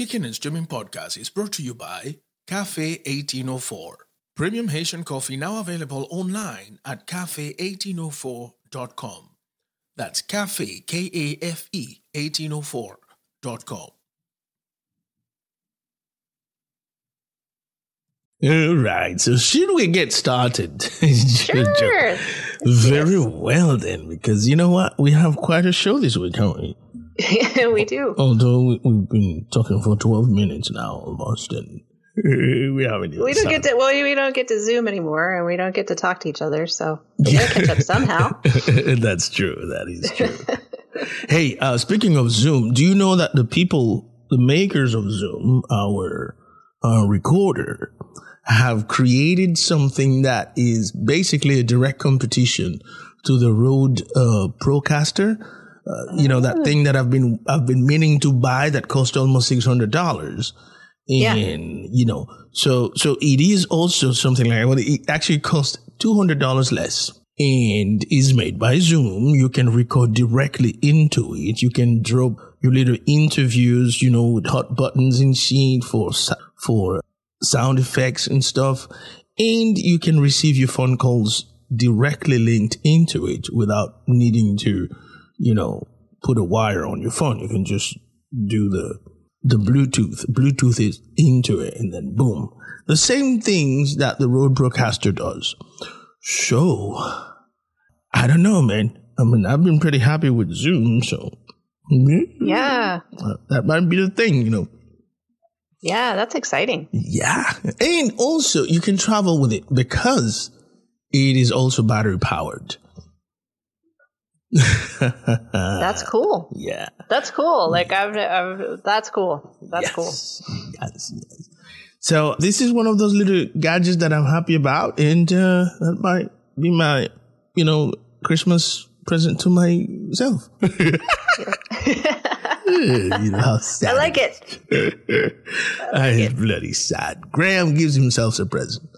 Kicking and Streaming Podcast is brought to you by Kafe 1804. Premium Haitian coffee now available online at kafe1804.com. That's cafe, K A F E, 1804.com. All right, so should we get started? Sure. Very well then, because you know what? We have quite a show this week, haven't we? we do. Although we- we've been talking for 12 minutes now almost, and we haven't even We don't started. get to well, we don't get to Zoom anymore, and we don't get to talk to each other. So we gotta catch up somehow. That's true. That is true. hey, uh, speaking of Zoom, do you know that the people, the makers of Zoom, our uh, recorder, have created something that is basically a direct competition to the Rode uh, Procaster. Uh, you know that thing that I've been I've been meaning to buy that cost almost six hundred dollars. Yeah. And you know, so so it is also something like well, it actually costs two hundred dollars less and is made by Zoom. You can record directly into it. You can drop your little interviews, you know, with hot buttons and shit for for sound effects and stuff, and you can receive your phone calls directly linked into it without needing to, you know, put a wire on your phone. You can just do the the Bluetooth. Bluetooth is into it, and then boom, the same things that the Rode Broadcaster does. So, I don't know, man. I mean, I've been pretty happy with Zoom, so Yeah, uh, that might be the thing, you know. yeah, that's exciting. Yeah, and also you can travel with it because it is also battery powered. That's cool. yeah. That's cool. Like I've, I've that's cool. That's cool. Yes, yes, yes. So this is one of those little gadgets that I'm happy about, and uh, that might be my, you know, Christmas present to myself. you know how sad I like it. I is bloody sad. Graham gives himself a present.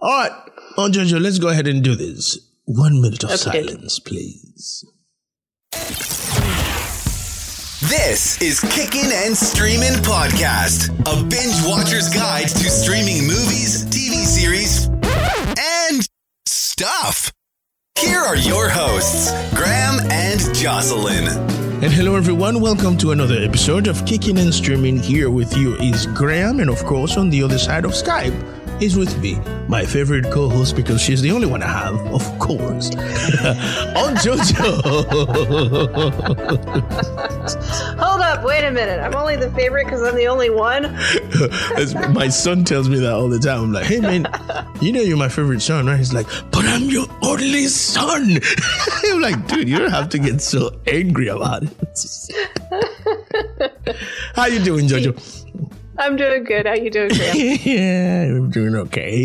All right, oh Jojo, let's go ahead and do this. One minute of Okay. silence, please. This is Kickin' and Streamin' Podcast, a binge watcher's guide to streaming movies, TV series, and stuff. Here are your hosts, Graham and Jocelyn. And hello, everyone. Welcome to another episode of Kicking and Streaming. Here with you is Graham, and of course, on the other side of Skype is with me, my favorite co-host because she's the only one I have, of course. on Jojo. Hold up. Wait a minute. I'm only the favorite because I'm the only one. My son tells me that all the time. I'm like, hey man, you know you're my favorite son, right? He's like, but I'm your only son. I'm like, dude, you don't have to get so angry about it. How you doing, Jojo? I'm doing good. How you doing, Graham? yeah, I'm doing okay.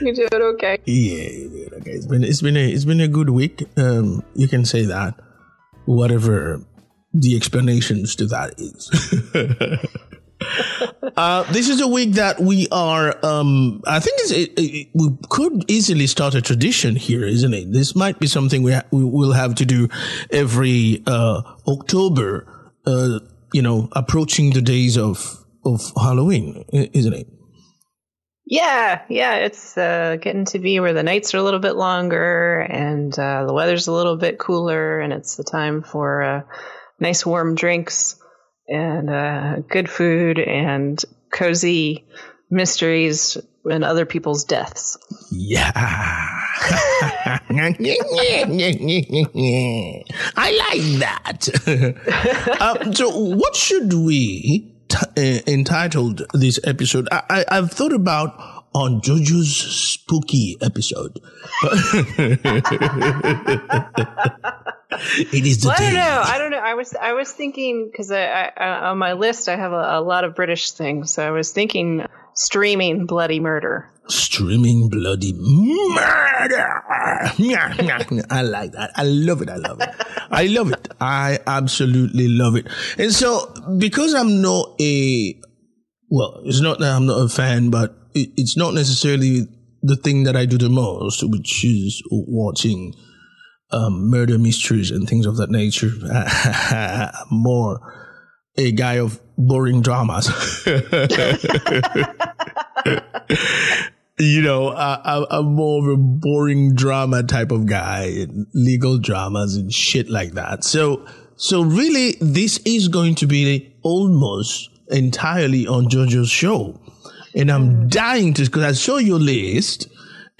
You doing okay? Yeah, you're doing okay. It's been it's been a it's been a good week. Um, you can say that. Whatever the explanations to that is. uh, this is a week that we are. Um, I think it's, it, it, we could easily start a tradition here, isn't it? This might be something we ha- we will have to do every uh, October. Uh, you know, approaching the days of of Halloween, isn't it? Yeah, yeah. It's uh, getting to be where the nights are a little bit longer and uh, the weather's a little bit cooler, and it's the time for uh, nice warm drinks and uh, good food and cozy mysteries and other people's deaths. Yeah. I like that. um, so, what should we uh, entitled this episode? I, I, I've thought about on JoJo's spooky episode. it is the Well, I don't know. I don't know. I was I was thinking because I, I, I on my list I have a, a lot of British things, so I was thinking streaming bloody murder. Streaming bloody murder. I like that. I love it. I love it. I love it. I absolutely love it. And so, because I'm not a, well, it's not that I'm not a fan, but it, it's not necessarily the thing that I do the most, which is watching um, murder mysteries and things of that nature. more a guy of boring dramas. you know, I, I'm more of a boring drama type of guy, legal dramas and shit like that. So, so really, this is going to be almost entirely on JoJo's show. And I'm mm. dying to, because I saw your list.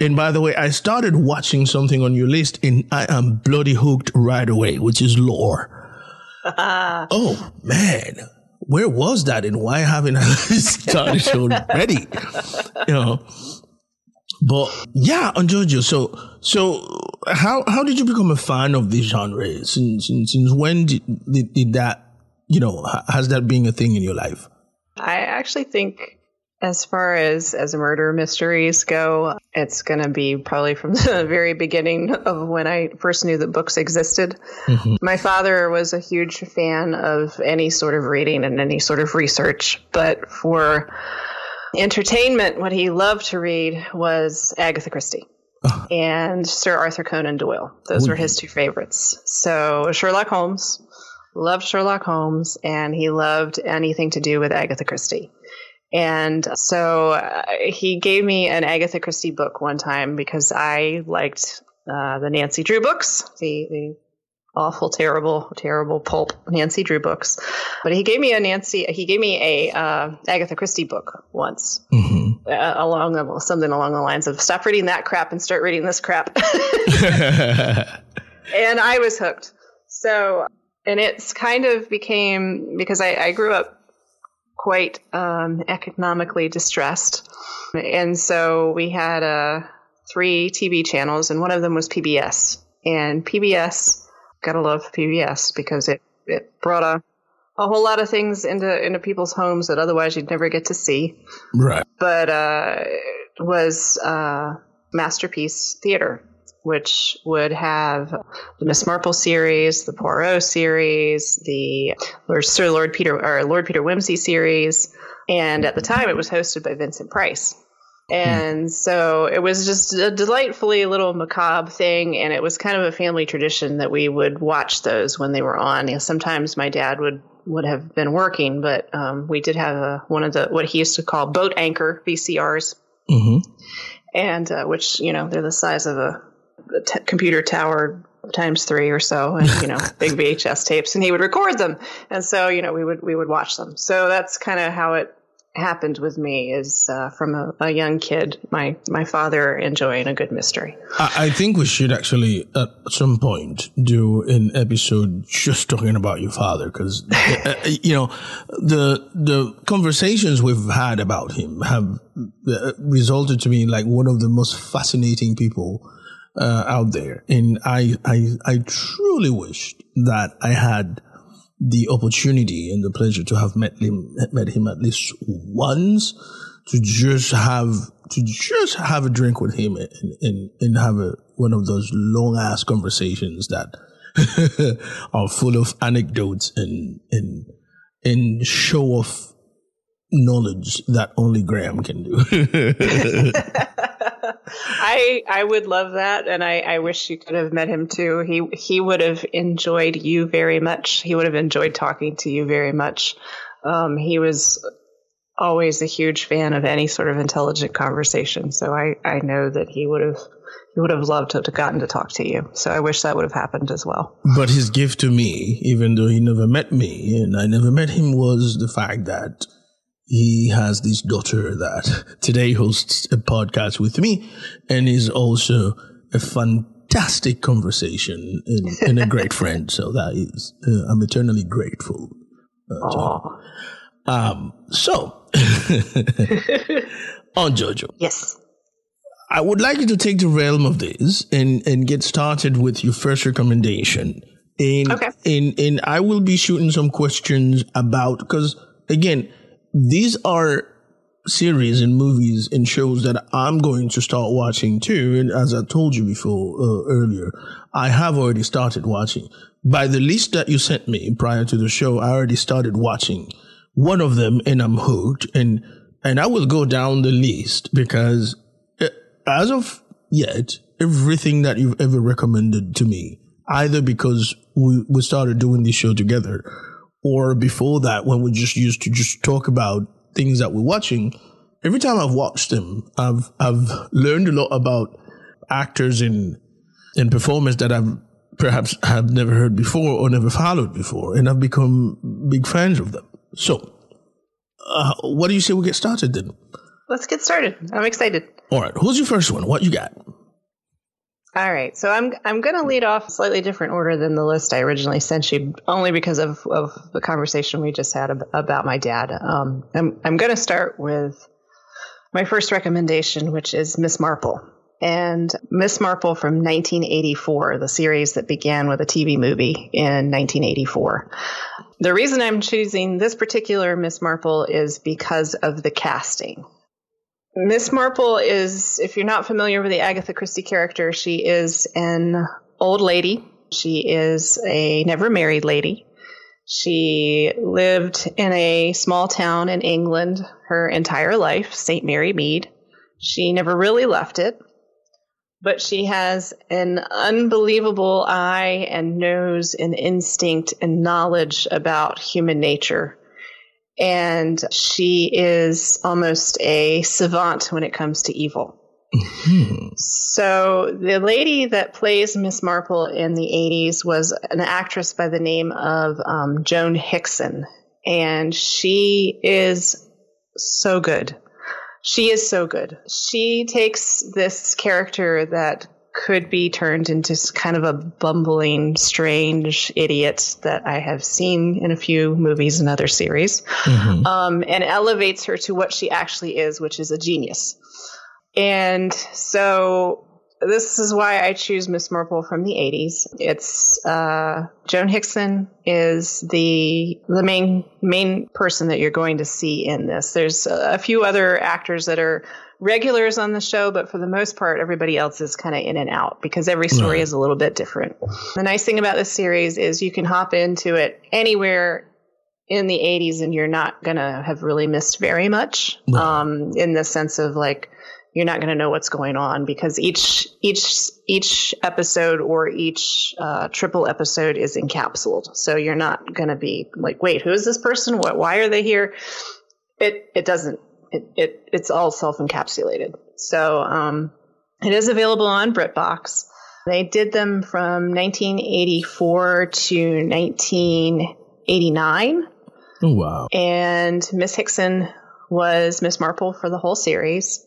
And by the way, I started watching something on your list and I am bloody hooked right away, which is lore. oh man, where was that and why haven't I started already? you know. But yeah, on Jojo. So so how how did you become a fan of this genre? Since since, since when did, did, did that you know has that been a thing in your life? I actually think as far as as murder mysteries go, it's going to be probably from the very beginning of when I first knew that books existed. Mm-hmm. My father was a huge fan of any sort of reading and any sort of research, but for entertainment, what he loved to read was Agatha Christie. And Sir Arthur Conan Doyle. Those Ooh. were his two favorites. So Sherlock Holmes, loved Sherlock Holmes, and he loved anything to do with Agatha Christie. And so uh, he gave me an Agatha Christie book one time because I liked uh, the Nancy Drew books, the, the awful, terrible, terrible pulp Nancy Drew books. But he gave me a Nancy, he gave me a uh, Agatha Christie book once, mm-hmm. uh, along the, something along the lines of "Stop reading that crap and start reading this crap." and I was hooked. So, and it's kind of became because I, I grew up quite um, economically distressed. And so we had uh, three TV channels, and one of them was PBS. And PBS, gotta love PBS because it, it brought a, a whole lot of things into, into people's homes that otherwise you'd never get to see. Right. But uh, it was uh, Masterpiece Theater which would have the Miss Marple series, the Poirot series, the Lord, Sir Lord Peter or Lord Peter Wimsey series, and at the time it was hosted by Vincent Price. And hmm. so it was just a delightfully little macabre thing, and it was kind of a family tradition that we would watch those when they were on. You know, sometimes my dad would would have been working, but um, we did have a, one of the what he used to call boat anchor VCRs, mm-hmm. and uh, which you know they're the size of a t- computer tower times three or so and you know big vhs tapes and he would record them and so you know we would we would watch them so that's kind of how it happened with me is uh, from a, a, young kid my my father enjoying a good mystery I, I, think we should actually at some point do an episode just talking about your father because uh, uh, you know the the conversations we've had about him have uh, resulted to me like one of the most fascinating people uh, out there. And I, I, I truly wished that I had the opportunity and the pleasure to have met him, met him at least once to just have, to just have a drink with him and, and, and have a, one of those long ass conversations that are full of anecdotes and, and, and show off knowledge that only Graham can do. I I would love that, and I, I wish you could have met him too. He he would have enjoyed you very much. He would have enjoyed talking to you very much. Um, he was always a huge fan of any sort of intelligent conversation. So I, I know that he would have he would have loved to have gotten to talk to you. So I wish that would have happened as well. But his gift to me, even though he never met me and I never met him, was the fact that he has this daughter that today hosts a podcast with me and is also a fantastic conversation and, and a great friend. So that is, uh, I'm eternally grateful. Uh, um, so on Jojo. Yes. I would like you to take the realm of this and, and get started with your first recommendation. And, okay. and, and I will be shooting some questions about, because again, these are series and movies and shows that I'm going to start watching too. And as I told you before uh, earlier, I have already started watching. By the list that you sent me prior to the show, I already started watching one of them and I'm hooked. And and I will go down the list because uh, as of yet, everything that you've ever recommended to me, either because we, we started doing this show together or before that when we just used to just talk about things that we're watching. Every time I've watched them, I've, I've learned a lot about actors in, in performance that I've perhaps have never heard before or never followed before. And I've become big fans of them. So, uh, what do you say we get started then? Let's get started. I'm excited. All right. Who's your first one? What you got? All right, so I'm I'm going to lead off slightly different order than the list I originally sent you, only because of, of the conversation we just had ab- about my dad. Um, I'm I'm going to start with my first recommendation, which is Miss Marple, and Miss Marple from 1984, the series that began with a TV movie in 1984. The reason I'm choosing this particular Miss Marple is because of the casting. Miss Marple is, if you're not familiar with the Agatha Christie character, she is an old lady. She is a never married lady. She lived in a small town in England her entire life, St. Mary Mead. She never really left it, but she has an unbelievable eye and nose and instinct and knowledge about human nature and she is almost a savant when it comes to evil. Mm-hmm. So the lady that plays Miss Marple in the 80s was an actress by the name of um, Joan Hickson, and she is so good. She is so good. She takes this character that could be turned into kind of a bumbling, strange idiot that I have seen in a few movies and other series, mm-hmm. um, and elevates her to what she actually is, which is a genius. And so this is why I choose Miss Marple from the 80s. It's uh, Joan Hickson is the the main main person that you're going to see in this. There's a few other actors that are regulars on the show, but for the most part, everybody else is kind of in and out because every story right. is a little bit different. The nice thing about this series is you can hop into it anywhere in the 80s and you're not going to have really missed very much right. um, in the sense of like you're not going to know what's going on because each each each episode or each uh, triple episode is encapsulated so you're not going to be like wait who is this person what why are they here it it doesn't it, it it's all self encapsulated. So um, it is available on BritBox. They did them from 1984 to 1989. Oh, wow. And Miss Hickson was Miss Marple for the whole series.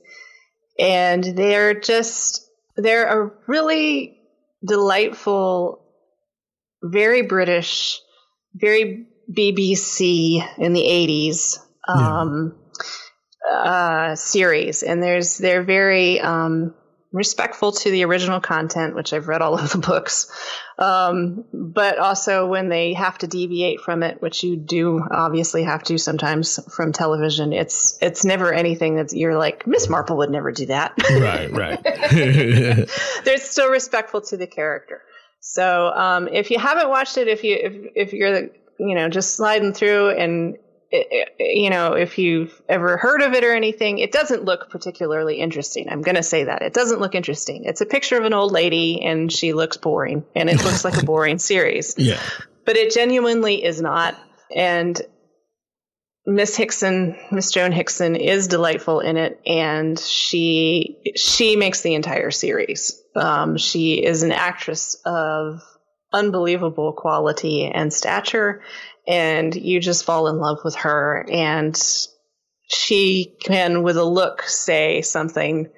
And they're just, they're a really delightful, very British, very BBC in the 80s. Um, uh, series, and there's they're very um, respectful to the original content, which I've read all of the books. Um, but also when they have to deviate from it, which you do obviously have to sometimes from television, it's it's never anything that you're like Miss Marple would never do that. Right, right. they're still respectful to the character. So um, if you haven't watched it, if you if if you're you know just sliding through and you know, if you've ever heard of it or anything, it doesn't look particularly interesting. I'm going to say that. It doesn't look interesting. It's a picture of an old lady and she looks boring and it looks like a boring series. Yeah. But it genuinely is not. And Miss Hickson, Miss Joan Hickson is delightful in it and she she makes the entire series. Um, she is an actress of unbelievable quality and stature and you just fall in love with her and she can with a look say something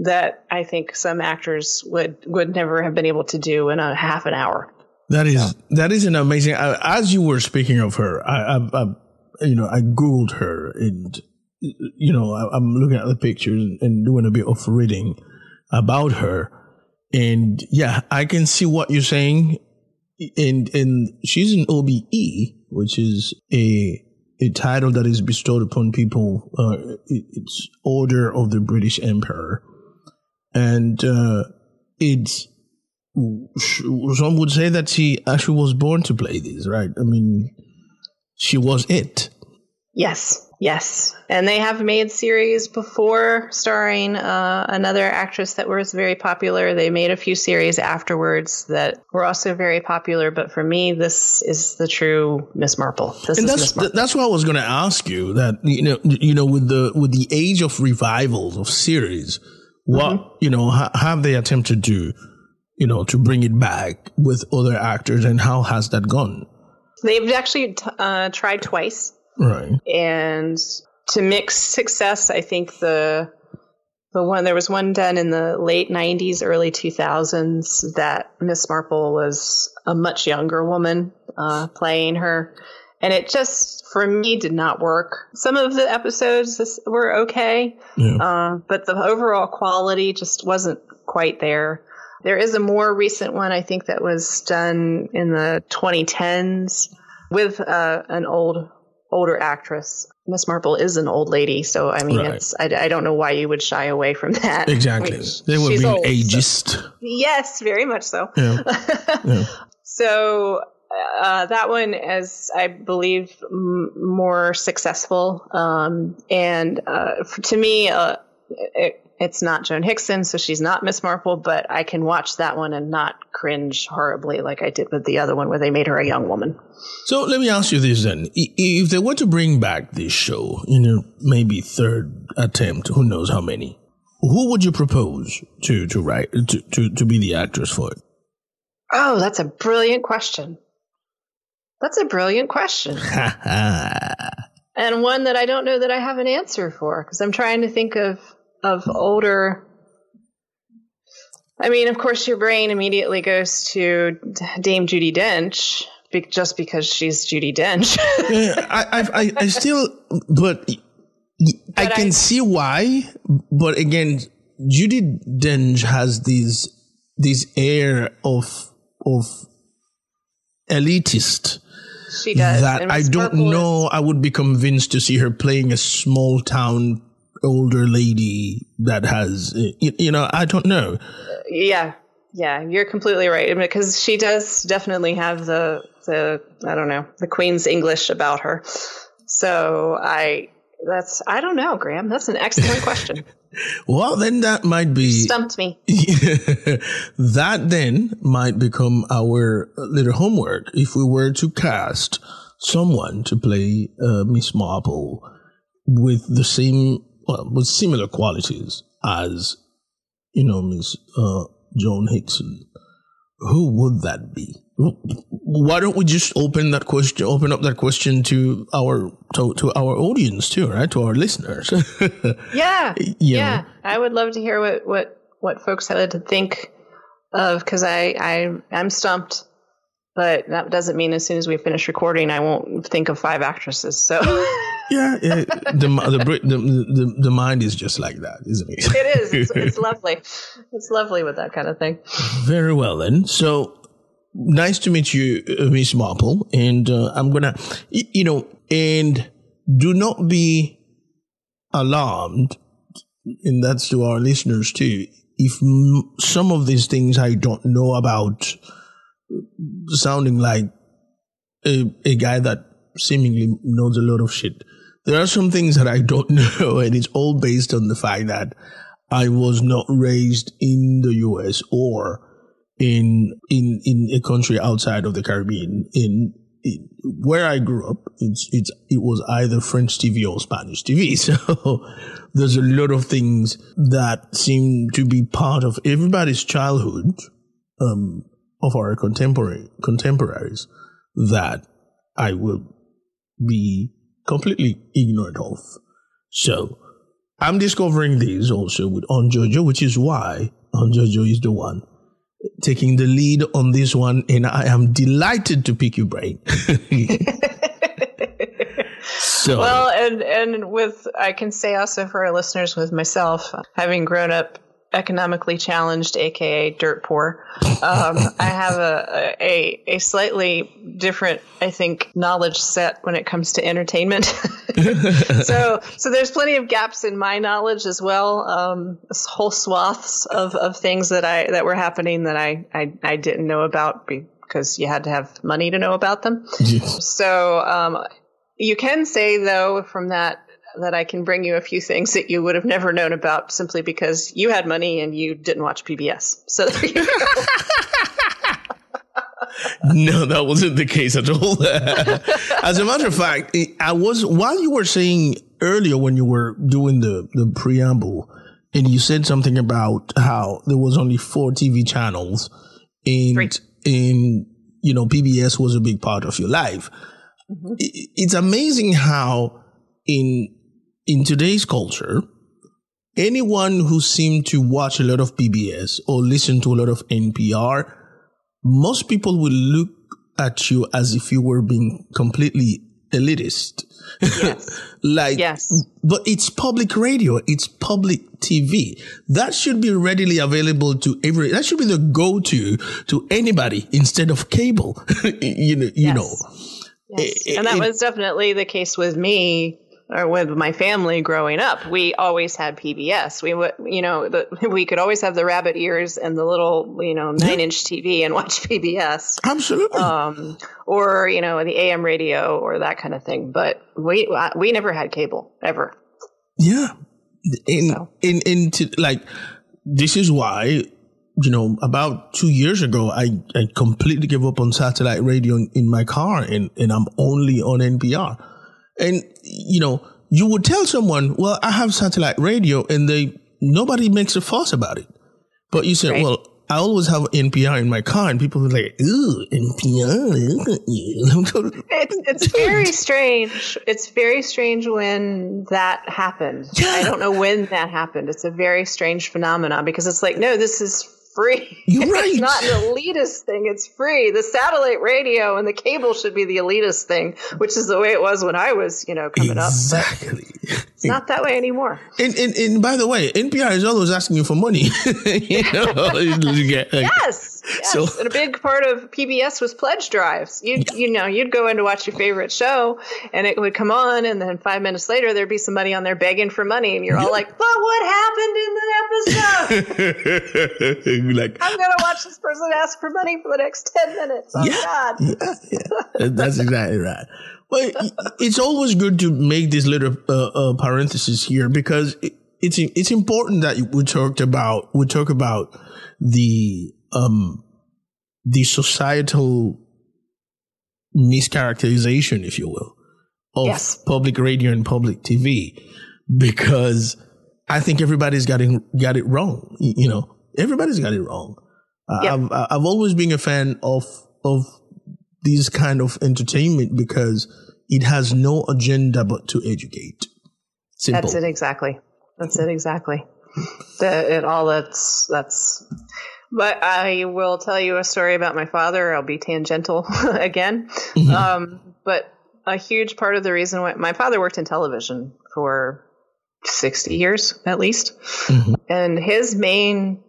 that I think some actors would would never have been able to do in a half an hour. That is that is an amazing. Uh, as you were speaking of her, I, I, I you know I googled her and you know I, am looking at the pictures and doing a bit of reading about her, and yeah, I can see what you're saying and and she's an OBE, which is a a title that is bestowed upon people. Uh, it's Order of the British Emperor, and uh, it's some would say that she actually was born to play this, right? I mean, she was it. Yes, yes. And they have made series before starring uh, another actress that was very popular. They made a few series afterwards that were also very popular. But for me, this is the true Miss Marple. This and is that's Miss Marple. that's what I was going to ask you. That you know, you know, with the with the age of revivals of series, what Mm-hmm. you know ha, have they attempted to, you know, to bring it back with other actors, and how has that gone? They've actually t- uh, tried twice. Right. and to mix success i think the the one there was one done in the late 90s early 2000s that miss marple was a much younger woman uh, playing her and it just for me did not work some of the episodes were okay Yeah. uh, but the overall quality just wasn't quite there there is a more recent one i think that was done in the 2010s with uh, an old older actress. Miss Marple is an old lady, so I mean, Right. it's I, I don't know why you would shy away from that. Exactly. I mean, they she's being old, so- ageist. Yes, very much so. Yeah. Yeah. So uh, that one is, I believe, m- more successful. Um, and uh, f- to me, uh, it, it's not Joan Hickson, so she's not Miss Marple, but I can watch that one and not cringe horribly like I did with the other one where they made her a young woman. So let me ask you this then: If they were to bring back this show in a maybe third attempt, who knows how many, who would you propose to to write to to, to be the actress for it? Oh, that's a brilliant question. That's a brilliant question. And one that I don't know that I have an answer for because I'm trying to think of of older. I mean, of course, your brain immediately goes to Dame Judi Dench, be- just because she's Judi Dench. Yeah, I, I, I, I still, but y- I But can I- see why. But again, Judi Dench has this this air of of elitist she does. that I don't know. I would be convinced to see her playing a small town older lady that has, you, you know, I don't know. yeah, yeah, you're completely right because she does definitely have the the I don't know the Queen's English about her. So I that's I don't know, Graham. That's an excellent question. Well, then that might be Stumped me. that then might become our little homework if we were to cast someone to play uh, Miss Marple with the same, well, with similar qualities as, you know, Miss uh, Joan Hickson. Who would that be? Why don't we just open that question, open up that question to our to, to our audience too, right? To our listeners. Yeah, Yeah. yeah. I would love to hear what what what folks had to think of because I I I'm stumped, but that doesn't mean as soon as we finish recording, I won't think of five actresses. So Yeah, yeah the, the the the the mind is just like that, isn't it? it is. It's, it's lovely. It's lovely with that kind of thing. Very well then. So nice to meet you, uh, Miss Marple, and uh, I'm gonna, you know, and do not be alarmed, and that's to our listeners too. If m- some of these things I don't know about, sounding like a, a guy that seemingly knows a lot of shit. There are some things that I don't know, and it's all based on the fact that I was not raised in the US or in in in a country outside of the Caribbean. In, in where I grew up, it's it's it was either French TV or Spanish TV. So there's a lot of things that seem to be part of everybody's childhood um, of our contemporary contemporaries that I will be completely ignorant of. So I'm discovering these also with Onjojo, which is why Onjojo is the one taking the lead on this one, and I am delighted to pick your brain. so Well, and and with I can say also for our listeners, with myself having grown up economically challenged, aka dirt poor, um, I have a, a a slightly different, I think, knowledge set when it comes to entertainment. so so there's plenty of gaps in my knowledge as well. Um, whole swaths of, of things that I that were happening that I, I I didn't know about because you had to have money to know about them. yes. So, um, you can say though from that that I can bring you a few things that you would have never known about simply because you had money and you didn't watch PBS. So there you go. no, that wasn't the case at all. As a matter of fact, I was while you were saying earlier when you were doing the the preamble, and you said something about how there was only four TV channels, and in you know PBS was a big part of your life. Mm-hmm. It's amazing how in in today's culture, anyone who seemed to watch a lot of PBS or listen to a lot of NPR most people will look at you as if you were being completely elitist. Yes. like, yes. but it's public radio. It's public TV. That should be readily available to every, that should be the go-to to anybody instead of cable. you know, you yes. know. Yes. Eh, and that it, was definitely the case with me or with my family growing up, we always had PBS. We would, you know, the, we could always have the rabbit ears and the little, you know, nine inch TV and watch PBS. Absolutely. Um, or you know, the AM radio or that kind of thing. But we we never had cable ever. Yeah. In so. in into like this is why you know, about two years ago, I, I completely gave up on satellite radio in, in my car and, and I'm only on NPR and, you know, you would tell someone, well, I have satellite radio and they, nobody makes a fuss about it. But you said, right. well, I always have NPR in my car, and people are like, "Ooh, NPR, look at you." it's, it's very strange. It's very strange when that happened. Yeah. I don't know when that happened. It's a very strange phenomenon because it's like, no, this is free. You're right. It's not an elitist thing. It's free. The satellite radio and the cable should be the elitist thing, which is the way it was when I was, you know, coming exactly. up. Exactly. It's not that way anymore. And, and, and by the way, NPR is always asking you for money. you know, yes. Yes. So, and a big part of PBS was pledge drives. You yeah. you know you'd go in to watch your favorite show, and it would come on, and then five minutes later there'd be somebody on there begging for money, and you're yeah. all like, "But what happened in the episode? like, I'm gonna watch this person ask for money for the next ten minutes. Oh yeah, God, yeah, yeah. that's exactly right. But it's always good to make this little uh, uh, parenthesis here because it, it's it's important that we talked about we talk about the um, the societal mischaracterization, if you will, of yes. public radio and public TV, because I think everybody's got it, got it wrong. You know, everybody's got it wrong. Yep. I've, I've always been a fan of, of this kind of entertainment because it has no agenda but to educate. Simple. That's it exactly. That's it exactly. The, it all that's that's but I will tell you a story about my father. I'll be tangential again. Mm-hmm. Um, but a huge part of the reason why my father worked in television for 60 years at least. Mm-hmm. And his main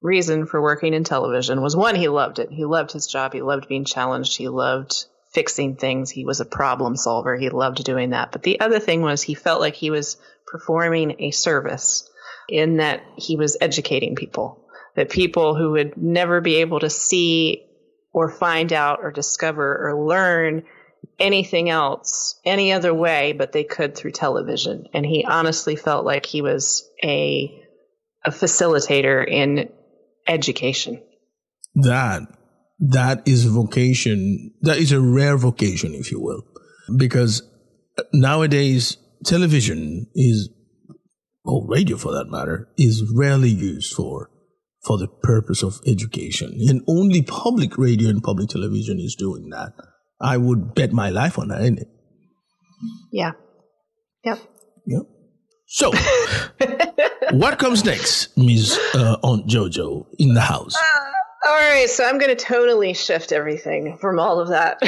reason for working in television was one, he loved it. He loved his job. He loved being challenged. He loved fixing things. He was a problem solver. He loved doing that. But the other thing was he felt like he was performing a service in that he was educating people that people who would never be able to see or find out or discover or learn anything else any other way but they could through television. And he honestly felt like he was a a facilitator in education. That that is vocation that is a rare vocation if you will. Because nowadays television is or radio for that matter is rarely used for for the purpose of education. And only public radio and public television is doing that. I would bet my life on that, isn't it? Yeah. Yep. Yep. So, what comes next, Ms. Uh, Aunt Jojo in the house? Uh, all right, so I'm going to totally shift everything from all of that.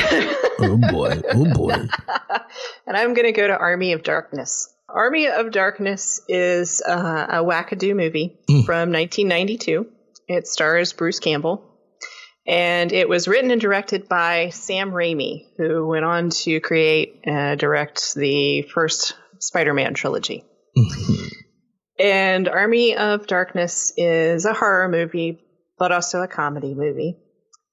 oh boy, oh boy. and I'm going to go to Army of Darkness. Army of Darkness is uh, a wackadoo movie mm. from 1992. It stars Bruce Campbell. And it was written and directed by Sam Raimi, who went on to create and direct the first Spider Man trilogy. Mm-hmm. And Army of Darkness is a horror movie, but also a comedy movie.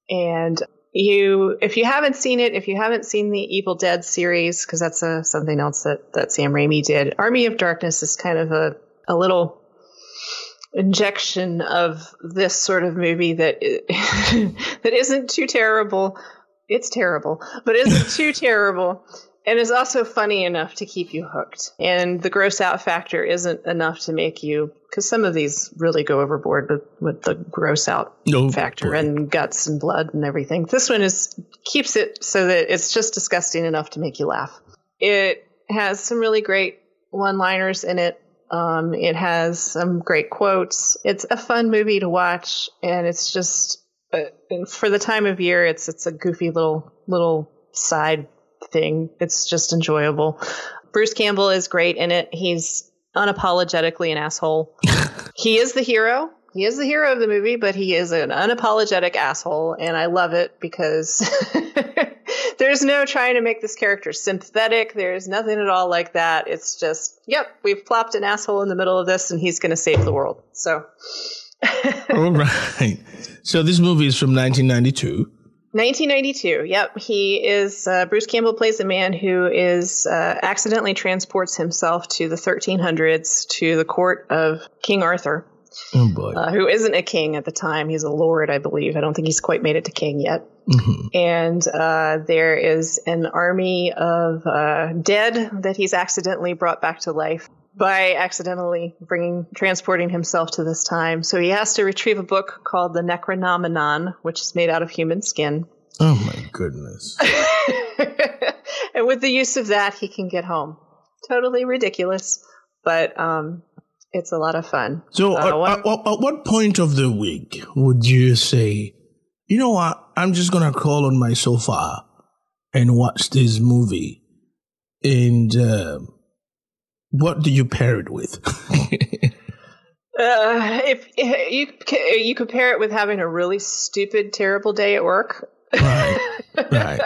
And you if you haven't seen it, if you haven't seen the Evil Dead series, because that's a, something else that that Sam Raimi did, Army of Darkness is kind of a a little injection of this sort of movie that that isn't too terrible. It's terrible, but isn't too terrible and is also funny enough to keep you hooked. And the gross out factor isn't enough to make you because some of these really go overboard with, with the gross out No, factor boy. and guts and blood and everything. This one is keeps it so that it's just disgusting enough to make you laugh. It has some really great one liners in it. Um, it has some great quotes. It's a fun movie to watch, and it's just uh, and for the time of year, it's it's a goofy little little side thing. It's just enjoyable. Bruce Campbell is great in it. He's unapologetically an asshole. he is the hero. He is the hero of the movie, but he is an unapologetic asshole, and I love it because there's no trying to make this character sympathetic. There's nothing at all like that. It's just, yep, we've plopped an asshole in the middle of this, and he's going to save the world. So. All right. So this movie is from 1992. 1992. Yep, he is. Uh, Bruce Campbell plays a man who is uh, accidentally transports himself to the 1300s to the court of King Arthur, Oh uh, who isn't a king at the time. He's a lord, I believe. I don't think he's quite made it to king yet. Mhm. And uh, there is an army of uh, dead that he's accidentally brought back to life by accidentally bringing transporting himself to this time. So he has to retrieve a book called the Necronomicon, which is made out of human skin. Oh my goodness. and with the use of that, he can get home. Totally ridiculous, but um, it's a lot of fun. So Uh, at, one- at- at- at what point of the week would you say, you know what, I'm just gonna crawl on my sofa and watch this movie, and uh, what do you pair it with? Uh, if, if you you compare it with having a really stupid, terrible day at work, right, right,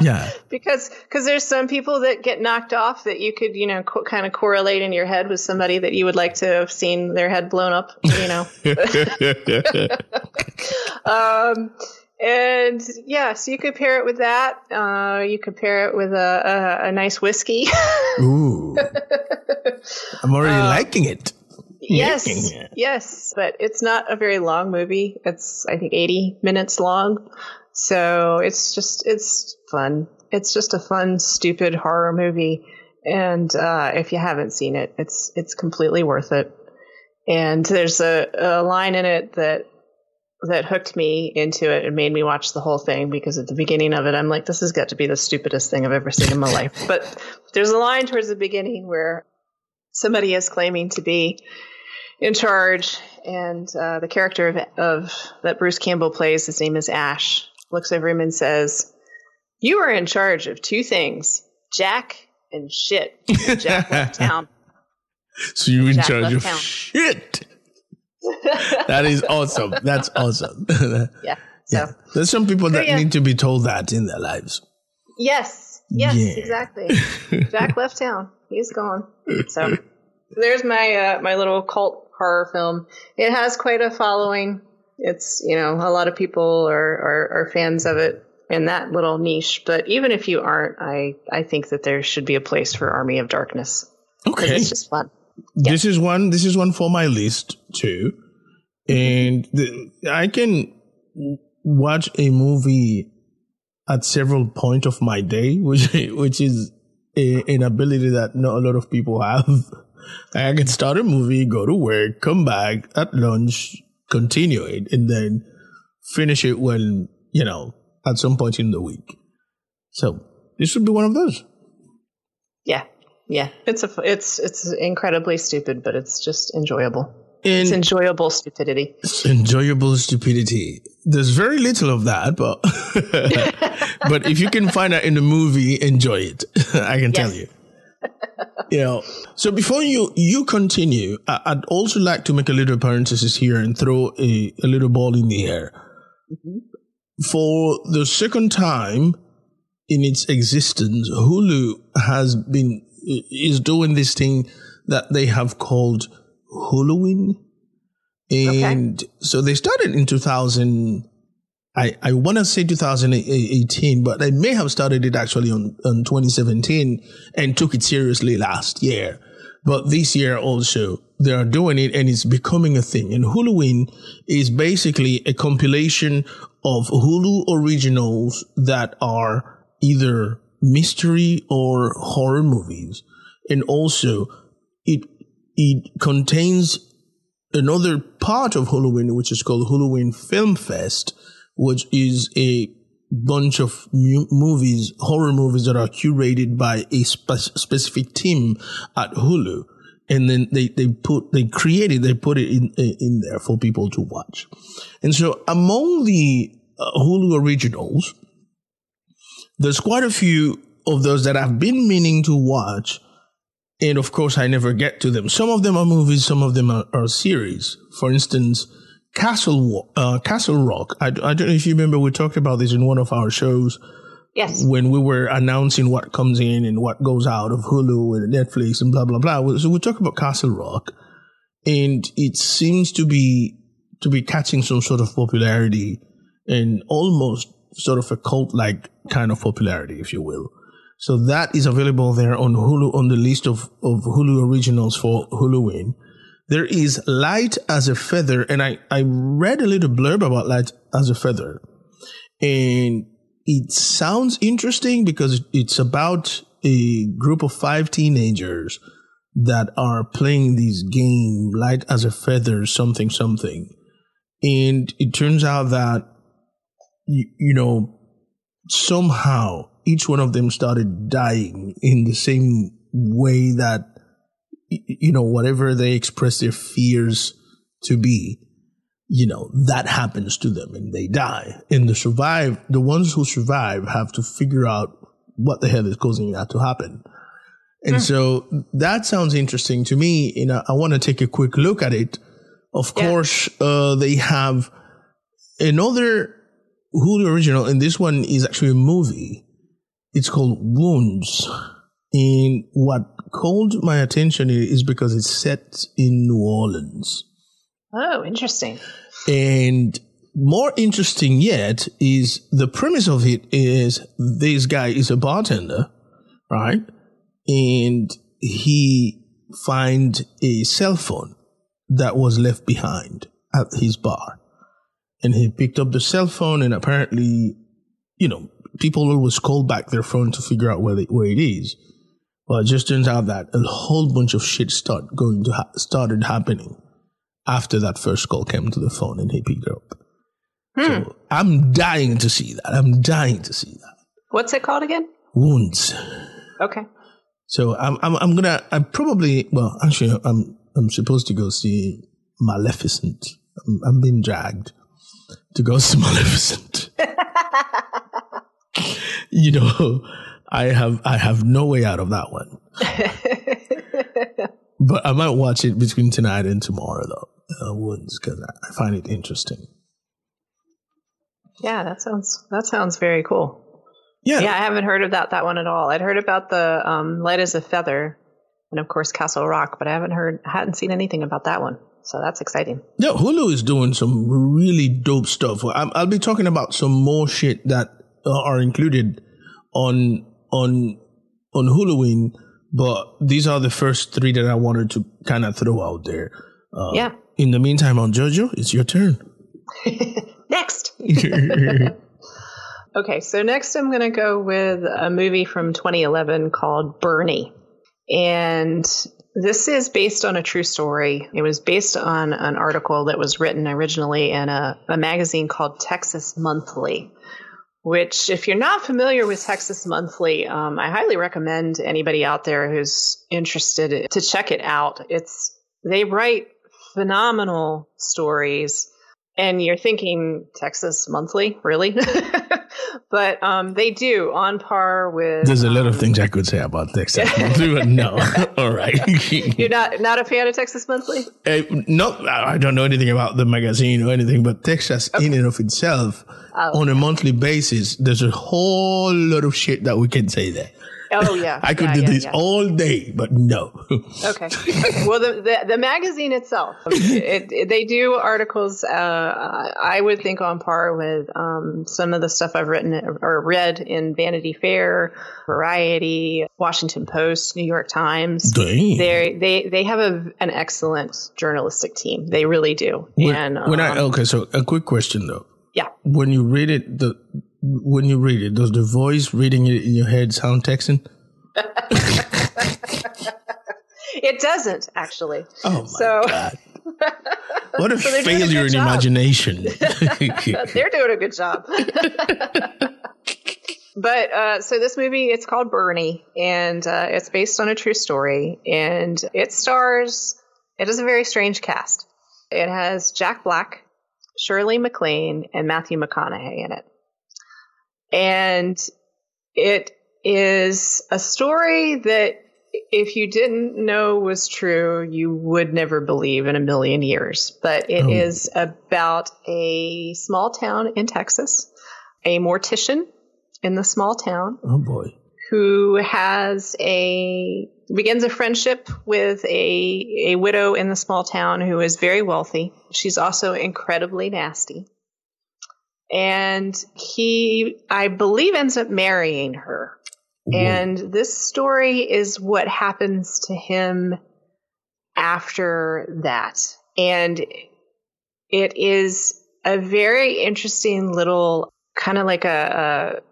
yeah. because because there's some people that get knocked off that you could you know co- kind of correlate in your head with somebody that you would like to have seen their head blown up, you know. um, and yeah, so you could pair it with that. Uh, you could pair it with a a, a nice whiskey. Ooh, I'm already Uh, liking it. yes, Yeah. yes, but it's not a very long movie. It's I think 80 minutes long, so it's just it's fun. It's just a fun, stupid horror movie, and uh, if you haven't seen it, it's it's completely worth it. And there's a, a line in it that that hooked me into it and made me watch the whole thing because at the beginning of it, I'm like, this has got to be the stupidest thing I've ever seen in my life. But there's a line towards the beginning where somebody is claiming to be in charge, and uh, the character of, of that Bruce Campbell plays, his name is Ash, looks over him and says, "You are in charge of two things: Jack and shit." Jack left town. So you're in Jack charge of town. shit. That is awesome. That's awesome. yeah. So yeah. There's some people that yeah. need to be told that in their lives. yes, yes, Yeah. exactly. Jack left town. He's gone. So there's my uh, my little cult horror film. It has quite a following. It's you know a lot of people are are, are fans of it in that little niche. But even if you aren't, I I think that there should be a place for Army of Darkness Okay. it's just fun. This is one. This is one for my list too, and the, I can watch a movie at several point of my day, which which is a, an ability that not a lot of people have. I can start a movie, go to work, come back at lunch, continue it, and then finish it when you know at some point in the week. So this would be one of those. Yeah, yeah. It's a it's it's incredibly stupid, but it's just enjoyable. It's enjoyable stupidity. It's enjoyable stupidity. There's very little of that, but but if you can find that in the movie, enjoy it. I can tell Yes. you. You know. So before you you continue, I, I'd also like to make a little parenthesis here and throw a, a little ball in the air. Mm-hmm. For the second time in its existence, Hulu has been is doing this thing that they have called Huluween. And so they started in 2000 I, I want to say 2018, but they may have started it actually on, on 2017 and took it seriously last year. But this year also, they are doing it and it's becoming a thing. And Huluween is basically a compilation of Hulu originals that are either mystery or horror movies. And also, it, it contains another part of Huluween, which is called Huluween Film Fest, which is a bunch of mu- movies, horror movies that are curated by a spe- specific team at Hulu. And then they, they put, they created, they put it in, in there for people to watch. And so among the uh, Hulu originals, there's quite a few of those that I've been meaning to watch. And of course, I never get to them. Some of them are movies, some of them are, are series. For instance, Castle uh, Castle Rock. I, I don't know if you remember we talked about this in one of our shows. Yes. When we were announcing what comes in and what goes out of Hulu and Netflix and blah blah blah. So we talk about Castle Rock, and it seems to be to be catching some sort of popularity and almost sort of a cult like kind of popularity, if you will. So that is available there on Hulu on the list of, of Hulu originals for Huluween. There is Light as a Feather, and I, I read a little blurb about Light as a Feather. And it sounds interesting because it's about a group of five teenagers that are playing this game, Light as a Feather, something, something. And it turns out that, you, you know, somehow each one of them started dying in the same way that you know whatever they express their fears to be you know that happens to them and they die. And the survive the ones who survive have to figure out what the hell is causing that to happen. And so that sounds interesting to me and i, I want to take a quick look at it. Of Yeah. course uh, they have another Hulu original, and this one is actually a movie. It's called Wounds. And what called my attention is because it's set in New Orleans. Oh, interesting. And more interesting yet is the premise of it is this guy is a bartender, right? And he find a cell phone that was left behind at his bar. And he picked up the cell phone and apparently, you know, people always call back their phone to figure out where, they, where it is. But it just turns out that a whole bunch of shit start going to ha- started happening after that first call came to the phone and he picked it up. So hmm. I'm dying to see that. I'm dying to see that. What's it called again? Wounds. Okay. So I'm I'm I'm gonna I probably well actually I'm I'm supposed to go see Maleficent. I'm, I'm being dragged to go see Maleficent. you know, I have I have no way out of that one. But I might watch it between tonight and tomorrow though. Uh, Wounds because I find it interesting. yeah, that sounds that sounds very cool. Yeah, Yeah, I haven't heard about that that one at all. I'd heard about the um, Light as a Feather, and of course Castle Rock, but I haven't heard, hadn't seen anything about that one. So that's exciting. Yeah, Hulu is doing some really dope stuff. I'm, I'll be talking about some more shit that uh, are included on on on Huluween, but these are the first three that I wanted to kind of throw out there. Uh, Yeah. In the meantime, on JoJo, it's your turn. Next. Okay, so next I'm going to go with a movie from 2011 called Bernie. And this is based on a true story. It was based on an article that was written originally in a, a magazine called Texas Monthly, which, if you're not familiar with Texas Monthly, um, I highly recommend anybody out there who's interested to check it out. It's they write phenomenal stories and you're thinking Texas Monthly, really? but um, they do on par with. There's a lot of um, things I could say about Texas Monthly, but no. All right. You're not not a fan of Texas Monthly? Uh, no, I don't know anything about the magazine or anything, but Texas in and of itself, Oh. on a monthly basis, there's a whole lot of shit that we can say there. Oh yeah. I could Yeah, do yeah, this yeah. all day, but no. Okay. Well, the, the the magazine itself, it, it, they do articles. Uh, I would think on par with um, some of the stuff I've written or read in Vanity Fair, Variety, Washington Post, New York Times. They they they have a, an excellent journalistic team. They really do. When, and when I um, okay, so a quick question though. yeah. When you read it, the when you read it, does the voice reading it in your head sound Texan? It doesn't actually. Oh my So- god! What a So they're a failure in job. imagination. They're doing a good job. but uh, so this movie, it's called Bernie, and uh, it's based on a true story, and it stars. It is a very strange cast. It has Jack Black, Shirley MacLaine, and Matthew McConaughey in it, and it is a story that. If you didn't know was true, you would never believe in a million years. But it oh. is Oh. about a small town in Texas, a mortician in the small town oh boy! who has a begins a friendship with a a widow in the small town who is very wealthy. She's also incredibly nasty. And he I believe ends up marrying her. And this story is what happens to him after that. And it is a very interesting little kind of like a,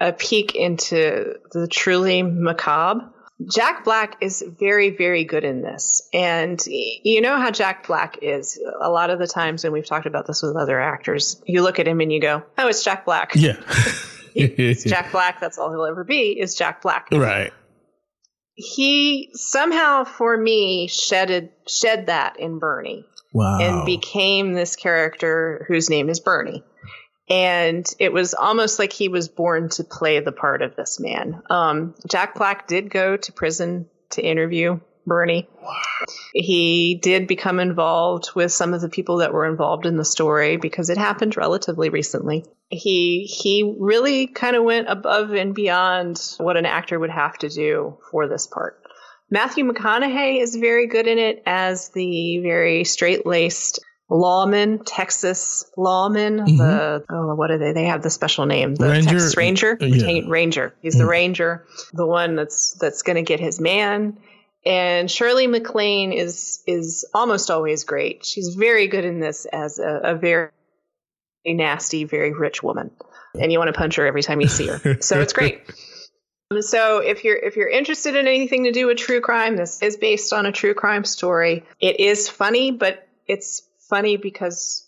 a a peek into the truly macabre. Jack Black is very, very good in this. And you know how Jack Black is. A lot of the times when we've talked about this with other actors, you look at him and you go, oh, it's Jack Black. Yeah. It's Jack Black. That's all he'll ever be is Jack Black right. he somehow for me shedded shed that in Bernie Wow. and became this character whose name is Bernie. And it was almost like he was born to play the part of this man. Um, Jack Black did go to prison to interview Bernie. He did become involved with some of the people that were involved in the story because it happened relatively recently. He he really kind of went above and beyond what an actor would have to do for this part. Matthew McConaughey is very good in it as the very straight laced lawman, Texas lawman. The mm-hmm. oh, what are they? They have the special name, the Ranger? Texas Ranger. Uh, yeah. Ranger. He's the mm. Ranger, the one that's that's going to get his man. And Shirley MacLaine is is almost always great. She's very good in this as a, a very nasty, very rich woman, and you want to punch her every time you see her. so it's great. Um, so if you're if you're interested in anything to do with true crime, this is based on a true crime story. It is funny, but it's funny because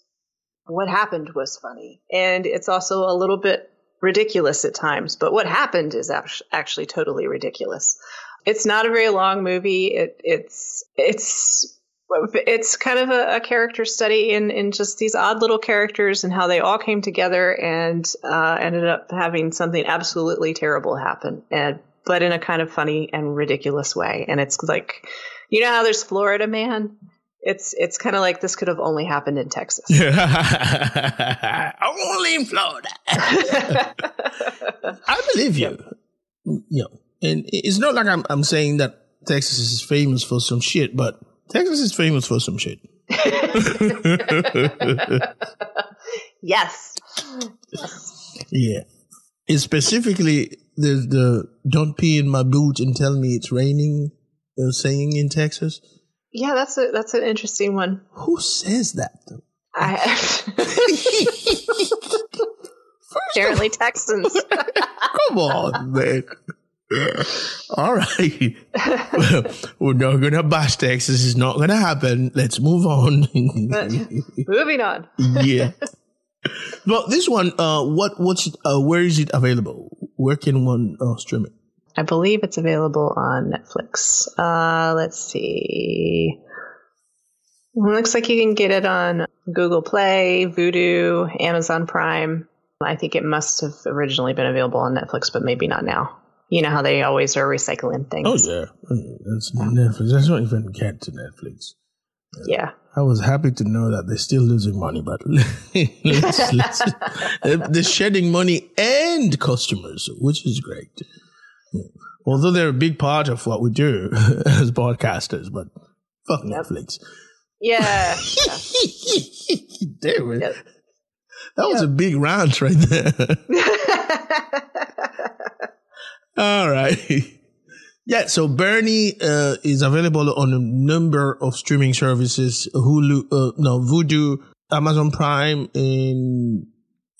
what happened was funny, and it's also a little bit ridiculous at times. But what happened is actually totally ridiculous. It's not a very long movie. It, it's it's it's kind of a, a character study in in just these odd little characters and how they all came together and uh, ended up having something absolutely terrible happen, and but in a kind of funny and ridiculous way. And it's like, you know how there's Florida Man. It's it's kind of like this could have only happened in Texas. Only in Florida. I believe you. You know, and it's not like I'm I'm saying that Texas is famous for some shit, but Texas is famous for some shit. yes. Yeah. It's specifically the the don't pee in my boot and tell me it's raining uh, saying in Texas. Yeah, that's a that's an interesting one. Who says that though? I, apparently Texans. Come on, man. All right. We're not going to bash Texas. It's not going to happen. Let's move on. Moving on. yeah. But this one, uh, what, what's, it, uh, where is it available? Where can one uh, stream it? I believe it's available on Netflix. Uh, let's see. Looks like you can get it on Google Play, Vudu, Amazon Prime. I think it must have originally been available on Netflix, but maybe not now. You know how they always are recycling things. Oh yeah, Oh, yeah. that's Netflix. That's not even get to Netflix. Yeah. I was happy to know that they're still losing money, but let's, let's, they're shedding money and customers, which is great. Although they're a big part of what we do as podcasters, but fuck Netflix. Yeah. Damn it. Yep. That was a big rant right there. All right. Yeah, so Bernie uh, is available on a number of streaming services: Hulu, uh, no, Vudu, Amazon Prime, and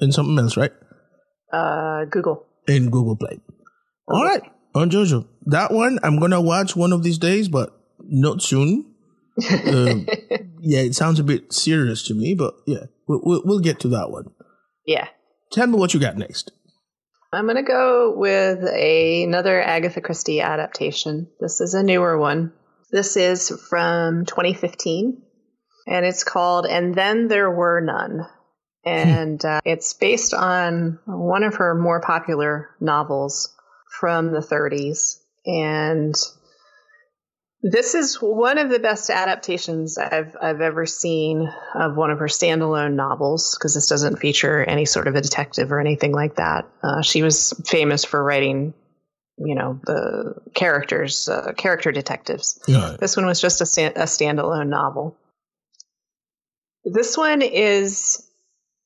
and something else, right? uh, Google. In Google Play. All right, on Jojo, that one I'm gonna watch one of these days, but not soon. Um, yeah, it sounds a bit serious to me, but yeah, we'll, we'll, we'll get to that one. Yeah. Tell me what you got next. I'm going to go with a, another Agatha Christie adaptation. This is a newer one. This is from 2015, and it's called And Then There Were None. And uh, it's based on one of her more popular novels from the 30s. And this is one of the best adaptations I've I've ever seen of one of her standalone novels because this doesn't feature any sort of a detective or anything like that. Uh, she was famous for writing, you know, the characters, uh, character detectives. Yeah. This one was just a, stand, a standalone novel. This one is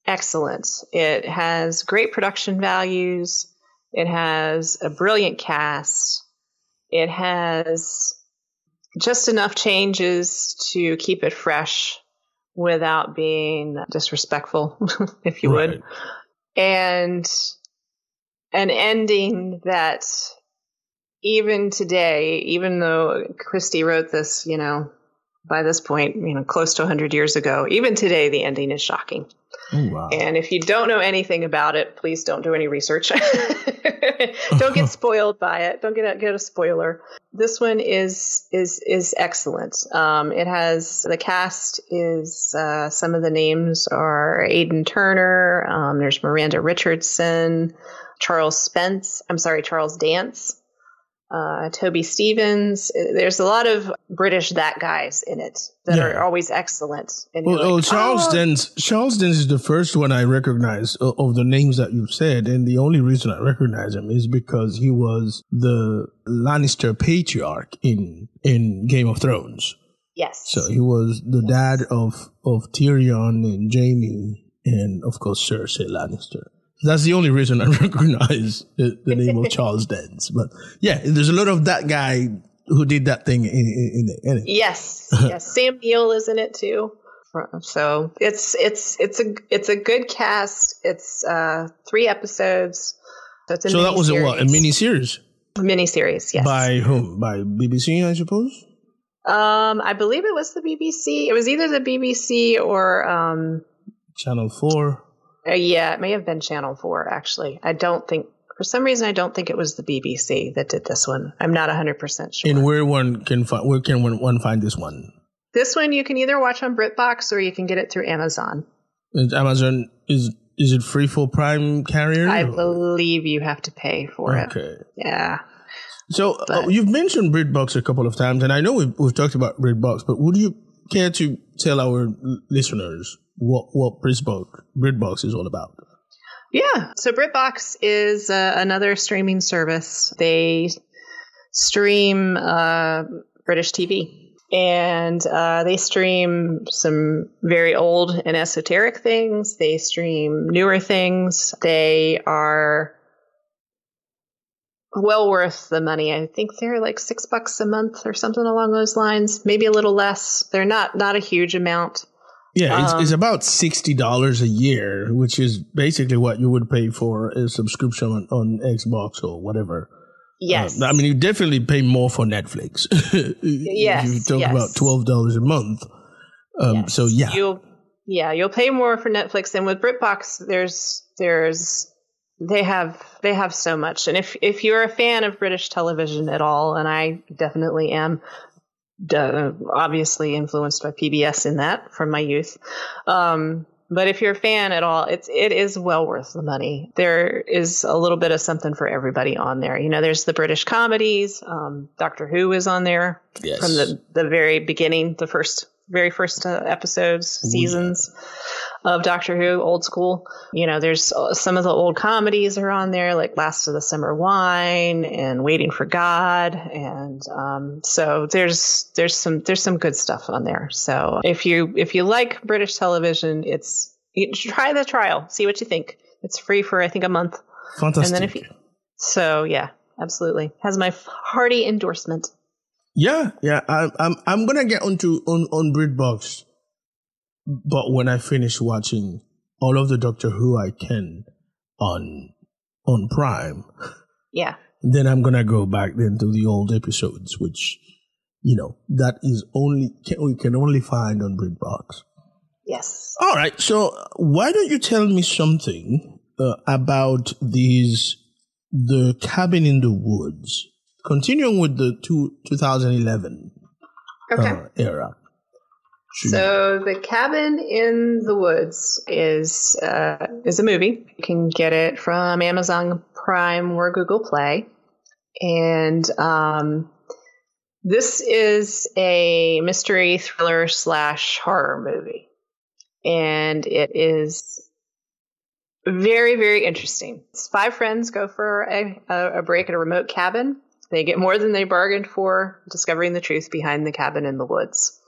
excellent. It has great production values. It has a brilliant cast. It has just enough changes to keep it fresh without being disrespectful, if you would. And an ending that even today, even though Christie wrote this, you know, by this point, you know, close to 100 years ago, even today, the ending is shocking. Oh, wow. And if you don't know anything about it, please don't do any research. don't get spoiled by it. Don't get a, get a spoiler. This one is is is excellent. Um, it has the cast is uh, some of the names are Aidan Turner. Um, there's Miranda Richardson, Charles Spence. I'm sorry, Charles Dance. Uh, Toby Stephens. There's a lot of British that guys in it that Yeah. are always excellent. And Well, you're oh, Charles "Oh, Dance. Charles Dance is the first one I recognize of, of the names that you've said, and the only reason I recognize him is because he was the Lannister patriarch in in Game of Thrones. Yes. So he was the dad of of Tyrion and Jaime, and of course Cersei Lannister. That's the only reason I recognize the, the name of Charles Dance. But yeah, there's a lot of that guy who did that thing in in, in, it. Yes, yes. Sam Neill is in it too. So it's it's it's a it's a good cast. It's uh, three episodes. So it's a So that was a what a mini series. mini series. Yes. By whom? By BBC, I suppose. Um, I believe it was the BBC. It was either the BBC or um, Channel Four. Uh, yeah, it may have been Channel Four. Actually, I don't think for some reason I don't think it was the BBC that did this one. I'm not 100 percent sure. And where one can find where can one, find this one? this one you can either watch on BritBox or you can get it through Amazon. Is Amazon is is it free for Prime carrier? I believe you have to pay for it. Okay. Yeah. So uh, you've mentioned BritBox a couple of times, and I know we've, we've talked about BritBox, but would you care to tell our listeners what what BritBox BritBox is all about? Yeah. So BritBox is uh, another streaming service. They stream uh, British TV. And uh, they stream some very old and esoteric things. They stream newer things. They are well worth the money. I think they're like six bucks a month or something along those lines. Maybe a little less. They're not not a huge amount. Yeah, it's, Um, it's about sixty dollars a year, which is basically what you would pay for a subscription on, on Xbox or whatever. Yes. Uh, I mean, you definitely pay more for Netflix. Yes, you talk yes. about twelve dollars a month. Um, Yes. So yeah, You'll yeah, you'll pay more for Netflix and with BritBox there's there's they have they have so much. And if if you're a fan of British television at all, and I definitely am duh, obviously influenced by PBS in that from my youth. Um but if you're a fan at all, it's it is well worth the money. There is a little bit of something for everybody on there. You know, there's the British comedies. Um, Doctor Who is on there yes. from the the very beginning, the first very first uh, episodes, seasons. Of Doctor Who, old school. You know, there's uh, some of the old comedies are on there, like Last of the Summer Wine and Waiting for God, and um, so there's there's some there's some good stuff on there. So if you if you like British television, it's you try the trial, see what you think. It's free for I think a month. Fantastic. And then if you, so yeah, absolutely has my hearty endorsement. Yeah, yeah. I, I'm I'm gonna get onto on on BritBox, but when I finish watching all of the Doctor Who I can on on Prime, Yeah. then I'm gonna go back then to the old episodes, which you know that is only can, we can only find on BritBox. Yes. All right, so why don't you tell me something uh, about these the cabin in the woods? Continuing with the two, 2011 Okay. uh, era. So the cabin in the woods is uh, is a movie. You can get it from Amazon Prime or Google Play, and um, this is a mystery thriller slash horror movie, and it is very very interesting. It's five friends go for a, a, a break at a remote cabin. They get more than they bargained for, discovering the truth behind the cabin in the woods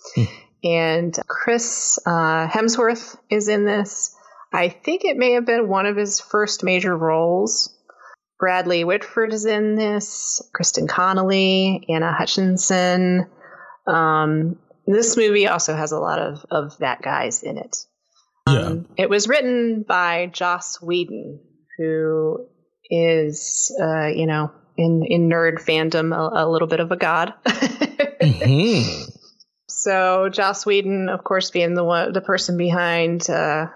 and Chris uh, Hemsworth is in this. I think it may have been one of his first major roles. Bradley Whitford is in this. Kristen Connolly, Anna Hutchinson. Um, this movie also has a lot of, of that guys in it. Yeah. Um, it was written by Joss Whedon, who is, uh, you know, in, in nerd fandom, a, a little bit of a god. Mhm. So Joss Whedon, of course, being the one, the person behind uh,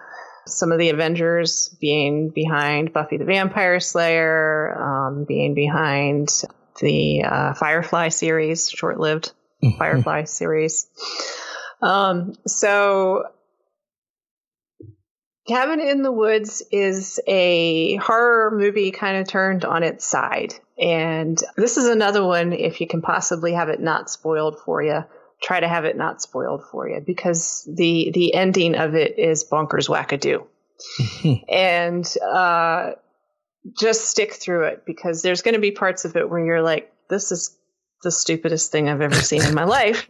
some of the Avengers, being behind Buffy the Vampire Slayer, um, being behind the uh, Firefly series, short-lived Firefly series. Um, so Cabin in the Woods is a horror movie kind of turned on its side. And this is another one, if you can possibly have it not spoiled for you, try to have it not spoiled for you because the, the ending of it is bonkers wackadoo. and uh, just stick through it because there's going to be parts of it where you're like, this is the stupidest thing I've ever seen in my life.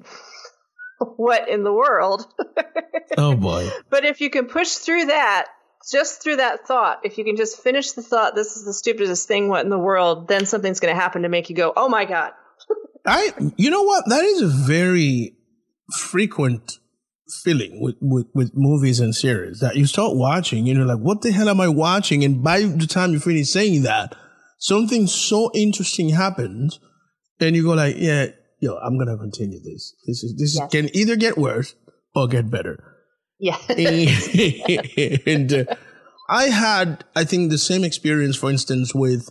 what in the world? oh boy. But if you can push through that, just through that thought, if you can just finish the thought, this is the stupidest thing, what in the world, then something's going to happen to make you go, oh my God. I, you know what? That is a very frequent feeling with, with, with movies and series that you start watching, you know, like, what the hell am I watching? And by the time you finish saying that, something so interesting happens, and you go like, yeah, yo, I'm gonna continue this. This is this Yes. can either get worse or get better. Yeah. and uh, I had, I think, the same experience, for instance, with,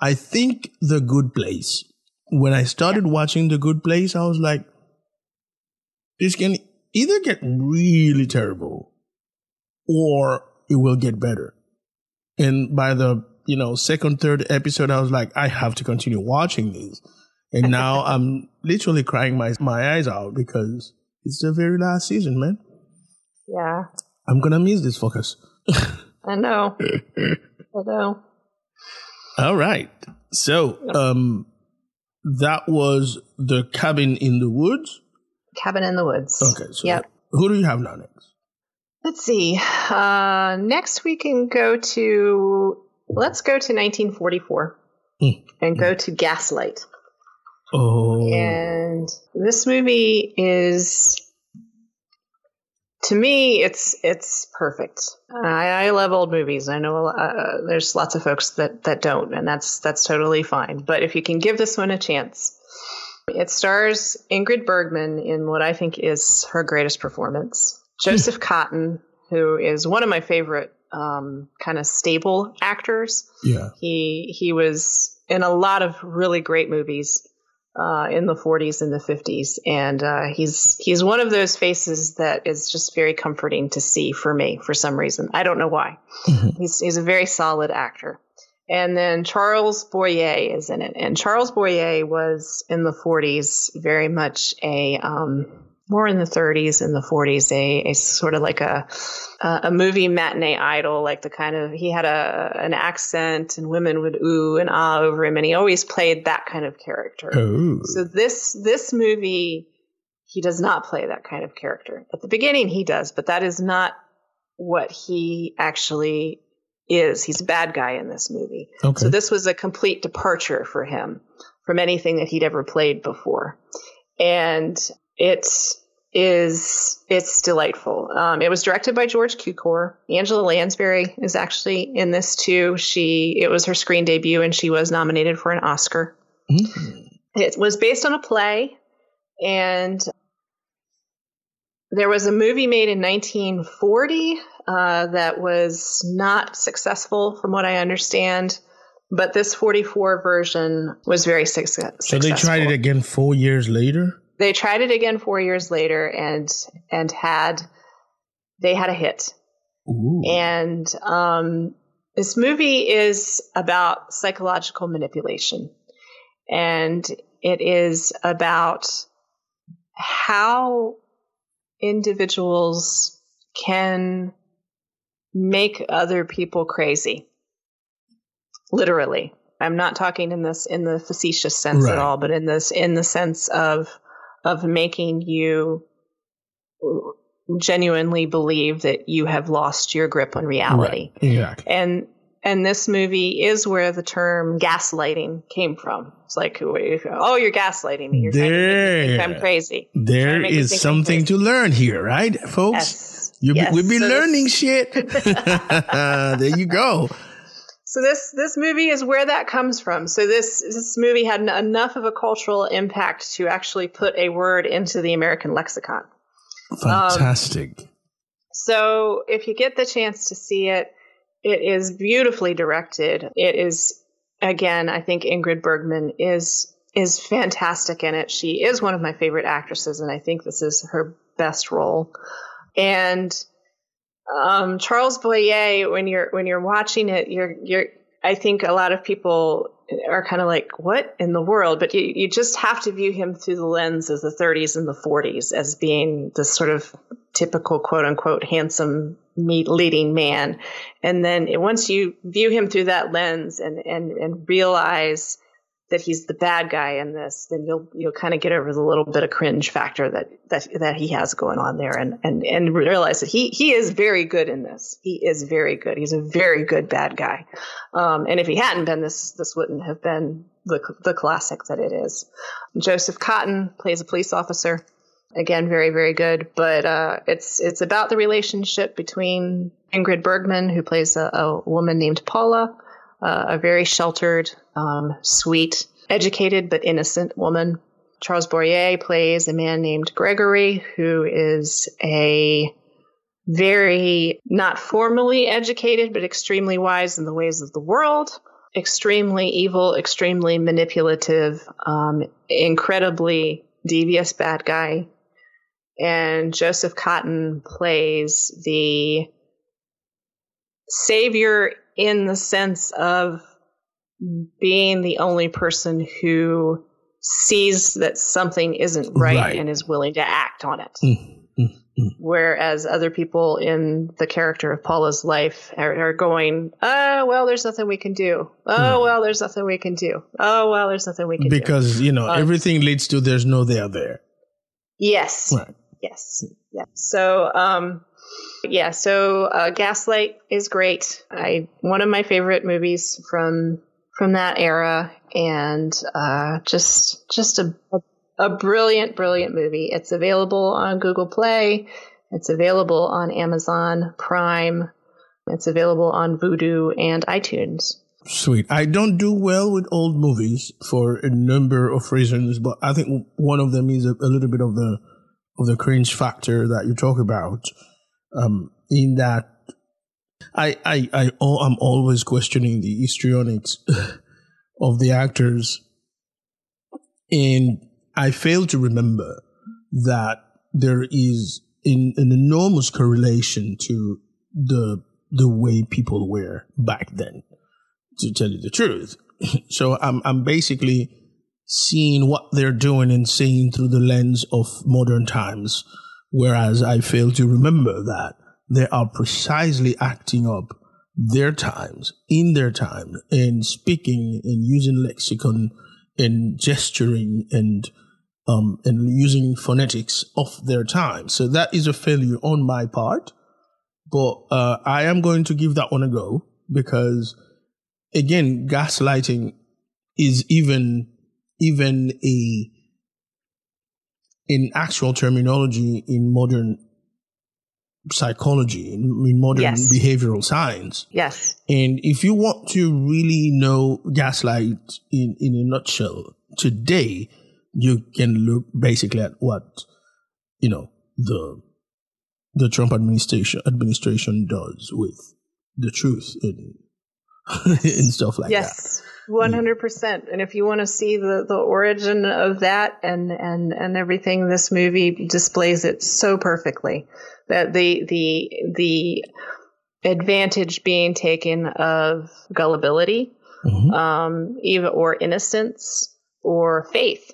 I think, The Good Place. When I started watching The Good Place, I was like, this can either get really terrible or it will get better. And by the, you know, second, third episode, I was like, I have to continue watching this. And now I'm literally crying my, my eyes out because it's the very last season, man. yeah. I'm gonna miss this focus. I know. I know. All right. So, um, that was the cabin in the woods. Cabin in the Woods. Okay. So, Yep. who do you have now next? Let's see. Uh, next, we can go to, let's go to 1944 Hmm. and go to Gaslight. Oh, And this movie is, to me, it's it's perfect. I, I love old movies. I know uh, there's lots of folks that that don't, and that's that's totally fine. But if you can give this one a chance, it stars Ingrid Bergman in what I think is her greatest performance. Joseph Cotten, who is one of my favorite um, kind of stable actors. yeah. He he was in a lot of really great movies uh, in the 40s and the 50s, and uh, he's he's one of those faces that is just very comforting to see for me for some reason. I don't know why. he's he's a very solid actor. And then Charles Boyer is in it, and Charles Boyer was in the 40s very much a um, more in the 30s and the 40s, a, a sort of like a a movie matinee idol, like the kind of he had a an accent and women would ooh and ah over him, and he always played that kind of character. Oh. So this this movie, he does not play that kind of character. At the beginning, he does, but that is not what he actually is. He's a bad guy in this movie. Okay. So this was a complete departure for him from anything that he'd ever played before, and it's it's delightful. Um, it was directed by George Cukor. Angela Lansbury is actually in this too. She it was her screen debut and she was nominated for an Oscar. Mm. It was based on a play, and there was a movie made in 1940 uh, that was not successful, from what I understand. But this 44 version was very success- So successful. they tried it again four years later. They tried it again four years later, and and had they had a hit. Ooh. And um, this movie is about psychological manipulation. And it is about how individuals can make other people crazy. Literally. I'm not talking in this in the facetious sense Right. at all, but in this in the sense of of making you genuinely believe that you have lost your grip on reality. Right. Exactly. And and this movie is where the term gaslighting came from. It's like, oh, you're gaslighting me. You're make me I'm crazy. There Trying to make me is something to learn here, right, folks? Yes. You Yes. we be So learning shit. there you go. So this this movie is where that comes from. So this this movie had enough of a cultural impact to actually put a word into the American lexicon. Fantastic. Um, so if you get the chance to see it, it is beautifully directed. It is again, I think Ingrid Bergman is is fantastic in it. She is one of my favorite actresses, and I think this is her best role. And um, Charles Boyer, when you're when you're watching it, you're you're. I think a lot of people are kind of like, "What in the world?" But you you just have to view him through the lens of the 30s and the 40s as being this sort of typical quote unquote handsome leading man, and then once you view him through that lens and and and realize that he's the bad guy in this, then you'll you'll kind of get over the little bit of cringe factor that that that he has going on there, and and and realize that he he is very good in this. He is very good. He's a very good bad guy. Um, and if he hadn't been, this this wouldn't have been the the classic that it is. Joseph Cotten plays a police officer. Again, very very good. But uh, it's it's about the relationship between Ingrid Bergman, who plays a, a woman named Paula uh, a very sheltered, um, sweet, educated but innocent woman. Charles Boyer plays a man named Gregory, who is a very not formally educated but extremely wise in the ways of the world, extremely evil, extremely manipulative, um, incredibly devious bad guy. And Joseph Cotten plays the savior in the sense of being the only person who sees that something isn't right, Right. and is willing to act on it. Mm, mm, mm. Whereas other people in the character of Paula's life are, are going, oh, well, there's nothing we can do. Oh, well, there's nothing we can do. Oh, well, there's nothing we can do. Because you know Uh, everything leads to there's no there there. Yes. Right. Yes. Yeah. So, um, yeah. So, uh, Gaslight is great. I one of my favorite movies from from that era, and uh, just just a a brilliant, brilliant movie. It's available on Google Play. It's available on Amazon Prime. It's available on Vudu and iTunes. Sweet. I don't do well with old movies for a number of reasons, but I think one of them is a, a little bit of the of the cringe factor that you talk about. Um, in that, I I I I'm always questioning the histrionics of the actors, and I fail to remember that there is in, an enormous correlation to the the way people were back then to tell you the truth. So I'm I'm basically seeing what they're doing and seeing through the lens of modern times. Whereas I fail to remember that they are precisely acting up their times, in their time, and speaking and using lexicon and gesturing and um, and using phonetics of their time. So that is a failure on my part, but uh, I am going to give that one a go because, again, gaslighting is even even a in actual terminology in modern psychology in, modern yes. behavioral science. Yes. And if you want to really know gaslight in, in a nutshell today, you can look basically at what, you know, the the Trump administration administration does with the truth and, and stuff like yes. that. Mm. 100%. And if you want to see the, the origin of that and, and, and everything, this movie displays it so perfectly that the, the, the advantage being taken of gullibility, mm-hmm. um, even, or innocence or faith,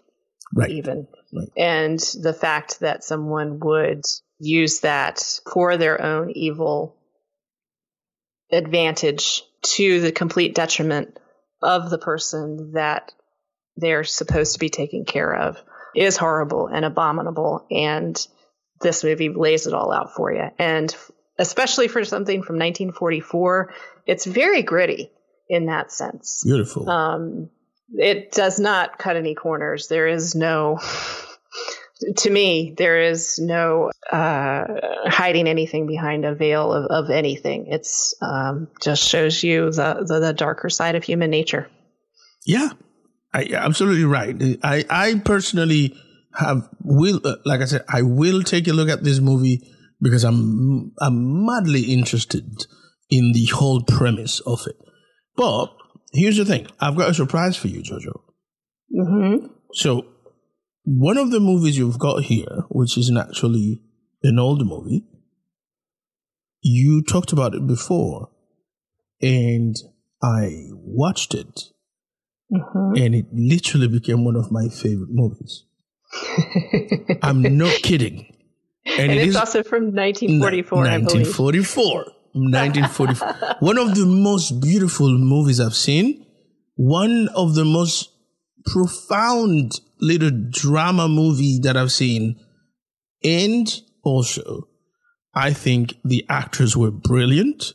right. even. Right. And the fact that someone would use that for their own evil advantage to the complete detriment of the person that they're supposed to be taking care of is horrible and abominable and this movie lays it all out for you and especially for something from 1944 it's very gritty in that sense Beautiful. um, it does not cut any corners. There is no, to me, there is no uh, hiding anything behind a veil of, of anything. It's um, just shows you the, the the darker side of human nature. Yeah, I, absolutely right. I, I personally have will uh, like I said, I will take a look at this movie because I'm I'm madly interested in the whole premise of it. But here's the thing: I've got a surprise for you, Jojo. Mm-hmm. So one of the movies you've got here, which is actually an old movie, you talked about it before, and I watched it Mm-hmm. and it literally became one of my favorite movies. I'm not kidding. and it it's is- also from 1944, I 1944. 1944. one of the most beautiful movies I've seen. One of the most profound little drama movie that I've seen. And also, I think the actors were brilliant.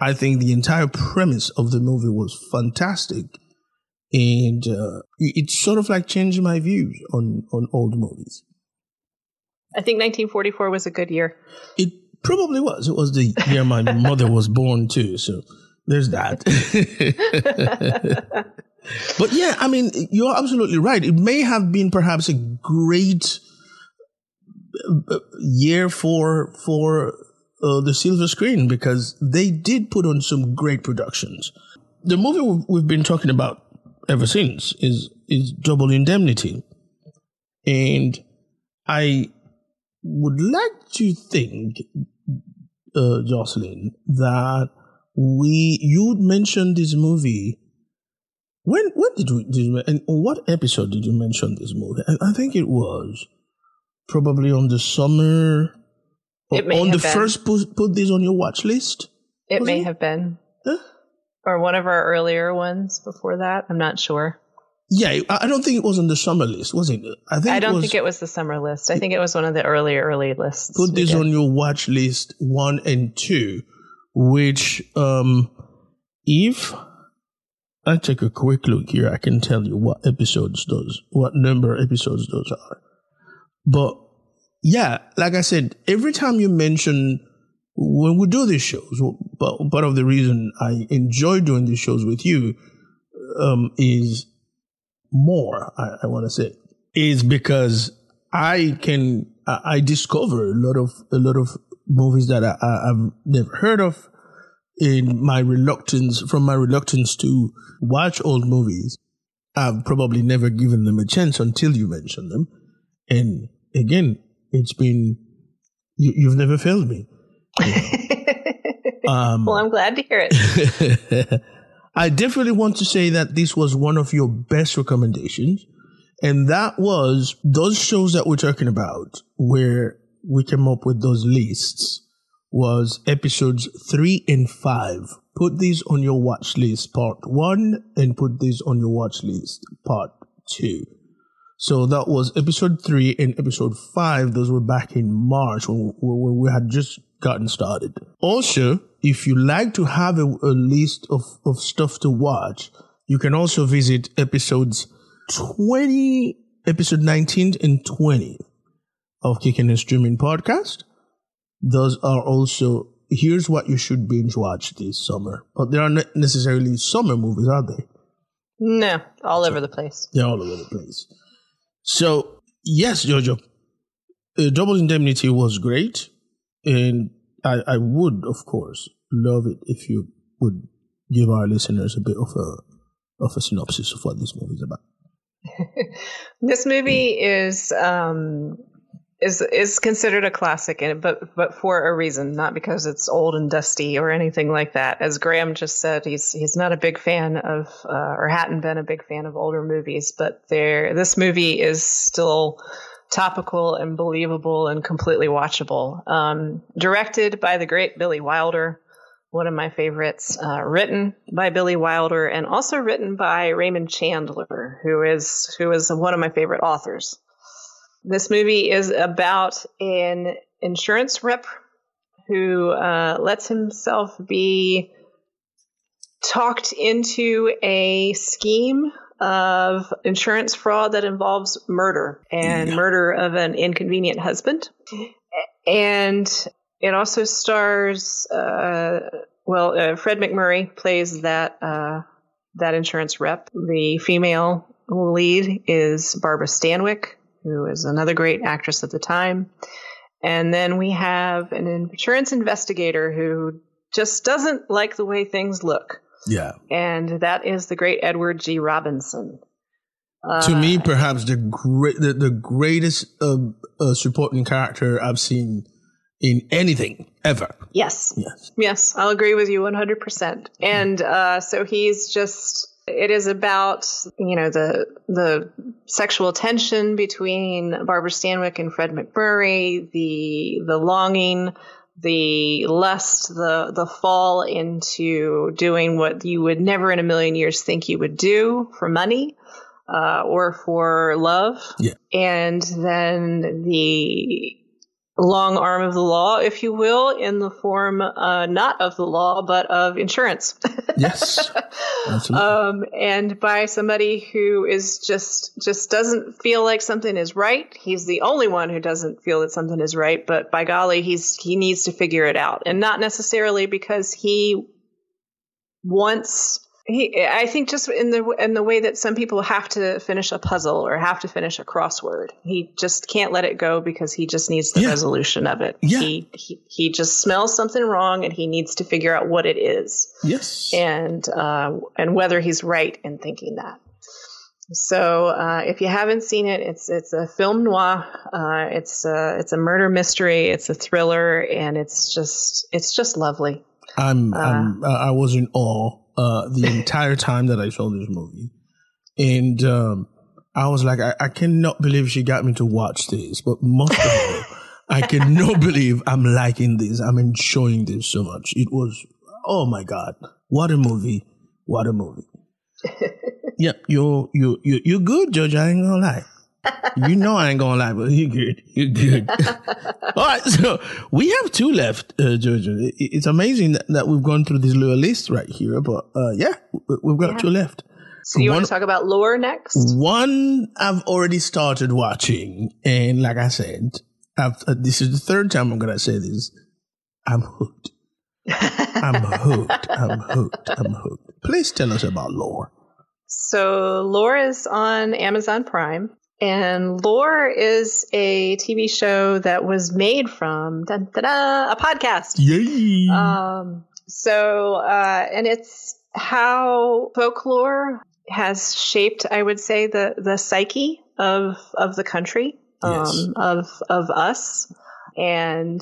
I think the entire premise of the movie was fantastic. And uh, it sort of like changed my views on, on old movies. I think 1944 was a good year. It probably was. It was the year my mother was born too. So there's that. but yeah, I mean, you're absolutely right. It may have been perhaps a great uh, year for for uh, the silver screen because they did put on some great productions. The movie we've- we've been talking about ever since is is Double Indemnity, and I would like to think, uh, Jocelyn, that we you mentioned this movie. When when did we did you, and on what episode did you mention this movie? I, I think it was probably on the summer. It may on the been. first put, put this on your watch list. It may it? have been. Huh? Or one of our earlier ones before that. I'm not sure. Yeah, I don't think it was on the summer list, was it? I think I don't was, think it was the summer list. I think it was one of the early, early lists. put this on your watch list one and two, which um if I take a quick look here, I can tell you what episodes those what number episodes those are. But yeah, like I said, every time you mention when we do these shows, but part of the reason I enjoy doing these shows with you um, is more. I, I want to say is because I can I, I discover a lot of a lot of movies that I, I, I've never heard of. In my reluctance, from my reluctance to watch old movies, I've probably never given them a chance until you mentioned them. And again, it's been you, you've never failed me. Um, well, I'm glad to hear it. I definitely want to say that this was one of your best recommendations. And that was those shows that we're talking about where we came up with those lists was episodes three and five. Put these on your watch list part one and put these on your watch list part two. So that was episode three and episode five. Those were back in March when, when we had just gotten started. Also, if you like to have a, a list of, of stuff to watch, you can also visit episodes 20, episode 19 and 20 of Kicking and Streaming podcast. Those are also, here's what you should binge watch this summer. But they are not necessarily summer movies, are they? No, all over the place. They're all over the place. So, yes, Jojo, uh, Double Indemnity was great. And I, I would, of course, love it if you would give our listeners a bit of a of a synopsis of what this movie is about. this movie is um, is is considered a classic, and but but for a reason, not because it's old and dusty or anything like that. As Graham just said, he's he's not a big fan of uh, or hadn't been a big fan of older movies, but there this movie is still topical and believable and completely watchable. Um, directed by the great Billy Wilder, one of my favorites. Uh, written by Billy Wilder and also written by Raymond Chandler, who is who is one of my favorite authors. This movie is about an insurance rep who uh, lets himself be talked into a scheme of insurance fraud that involves murder and yeah. murder of an inconvenient husband. And it also stars, uh, well, uh, Fred MacMurray plays that uh, that insurance rep. The female lead is Barbara Stanwyck, who is another great actress at the time. And then we have an insurance investigator who just doesn't like the way things look. Yeah. And that is the great Edward G. Robinson. Uh, to me, perhaps the great, the, the greatest uh, uh, supporting character I've seen in anything ever. Yes. Yes. Yes, I'll agree with you 100%. And uh, so he's just it is about you know the the sexual tension between Barbara Stanwyck and Fred MacMurray, the the longing the lust, the the fall into doing what you would never in a million years think you would do for money uh, or for love, yeah. and then the long arm of the law, if you will, in the form uh, not of the law but of insurance. yes, um, and by somebody who is just just doesn't feel like something is right. He's the only one who doesn't feel that something is right, but by golly, he's he needs to figure it out, and not necessarily because he wants he, I think just in the in the way that some people have to finish a puzzle or have to finish a crossword, he just can't let it go because he just needs the yeah. resolution of it. Yeah. He, he he just smells something wrong and he needs to figure out what it is. Yes, and uh, and whether he's right in thinking that. So uh, if you haven't seen it, it's it's a film noir. Uh, it's a, it's a murder mystery. It's a thriller, and it's just it's just lovely. I'm, I'm uh, I was in awe uh, the entire time that I saw this movie. And um, I was like, I, I, cannot believe she got me to watch this. But most of all, I cannot believe I'm liking this. I'm enjoying this so much. It was, oh my God, what a movie. What a movie. yep, you're, you you you're good, George. I ain't gonna lie you know I ain't gonna lie, but you good. You good. All right, so we have two left, uh, Georgia. It's amazing that, that, we've gone through this little list right here, but uh, yeah, we've got yeah. two left. So you one, want to talk about lore next? One I've already started watching, and like I said, uh, this is the third time I'm gonna say this. I'm hooked. I'm hooked. I'm hooked. I'm hooked. Please tell us about lore. So lore is on Amazon Prime. And Lore is a TV show that was made from dun, dun, dun, a podcast. Yay! Um, so, uh, and it's how folklore has shaped, I would say, the the psyche of of the country, um, yes. of of us, and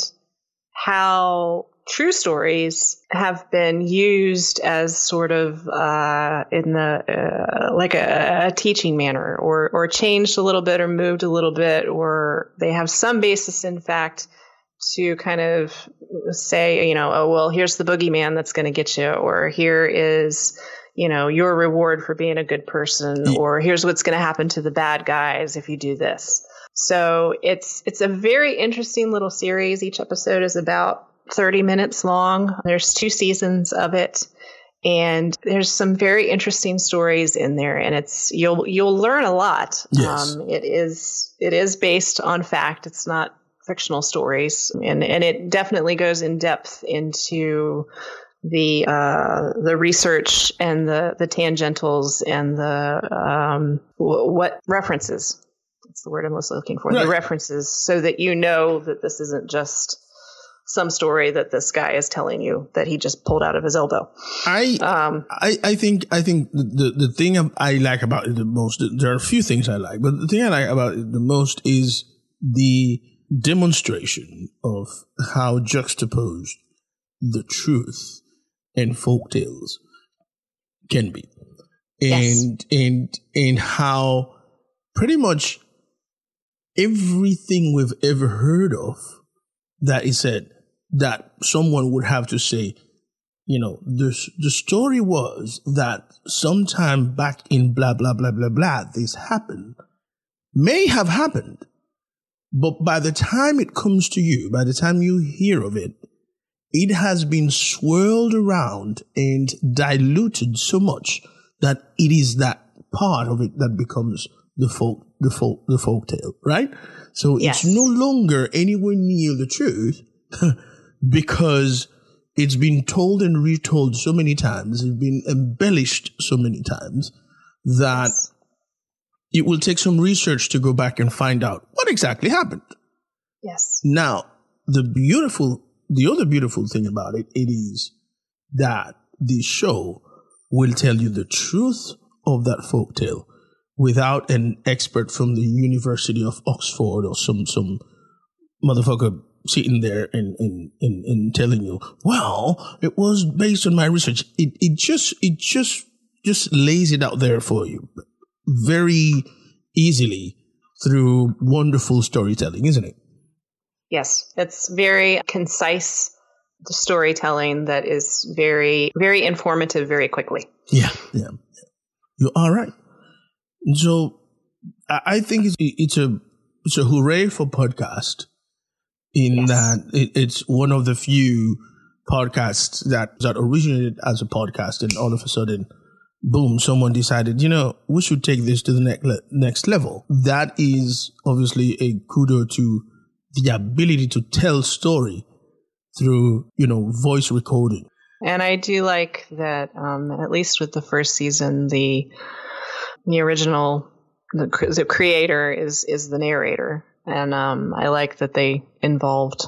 how true stories have been used as sort of uh, in the uh, like a, a, teaching manner or or changed a little bit or moved a little bit or they have some basis in fact to kind of say you know oh well here's the boogeyman that's going to get you or here is you know your reward for being a good person or here's what's going to happen to the bad guys if you do this. So it's it's a very interesting little series. Each episode is about 30 minutes long. There's two seasons of it and there's some very interesting stories in there and it's you'll you'll learn a lot. Yes. Um, it is it is based on fact. It's not fictional stories and and it definitely goes in depth into the uh, the research and the the tangentials and the um, w- what references. That's the word I was looking for. Right. The references, so that you know that this isn't just some story that this guy is telling you that he just pulled out of his elbow. I, Um, I, I think, I think the, the thing I like about it the most, there are a few things I like, but the thing I like about it the most is the demonstration of how juxtaposed the truth and folk tales can be. Yes. And, and, and how pretty much everything we've ever heard of that is said that someone would have to say, you know, the, the story was that sometime back in blah, blah, blah, blah, blah, this happened, may have happened. But by the time it comes to you, by the time you hear of it, it has been swirled around and diluted so much that it is that part of it that becomes the folk, the folk, the folk tale, right? So Yes. it's no longer anywhere near the truth because it's been told and retold so many times, it's been embellished so many times that it will take some research to go back and find out what exactly happened. yes. Now, the beautiful, the other beautiful thing about it, it is that the show will tell you the truth of that folktale without an expert from the University of Oxford or some some motherfucker sitting there and, and, and, and telling you, well, it was based on my research. It it just it just just lays it out there for you very easily through wonderful storytelling, isn't it? Yes, it's very concise storytelling that is very, very informative very quickly. Yeah, yeah. You're all right. So I think it's, it's a it's a hooray for podcast in Yes. that it, it's one of the few podcasts that that originated as a podcast, and all of a sudden, boom! Someone decided, you know, we should take this to the next le- next level. That is obviously a kudo to the ability to tell story through you know voice recording. And I do like that, um, at least with the first season, the the original the, the creator is is the narrator, and um, I like that they involved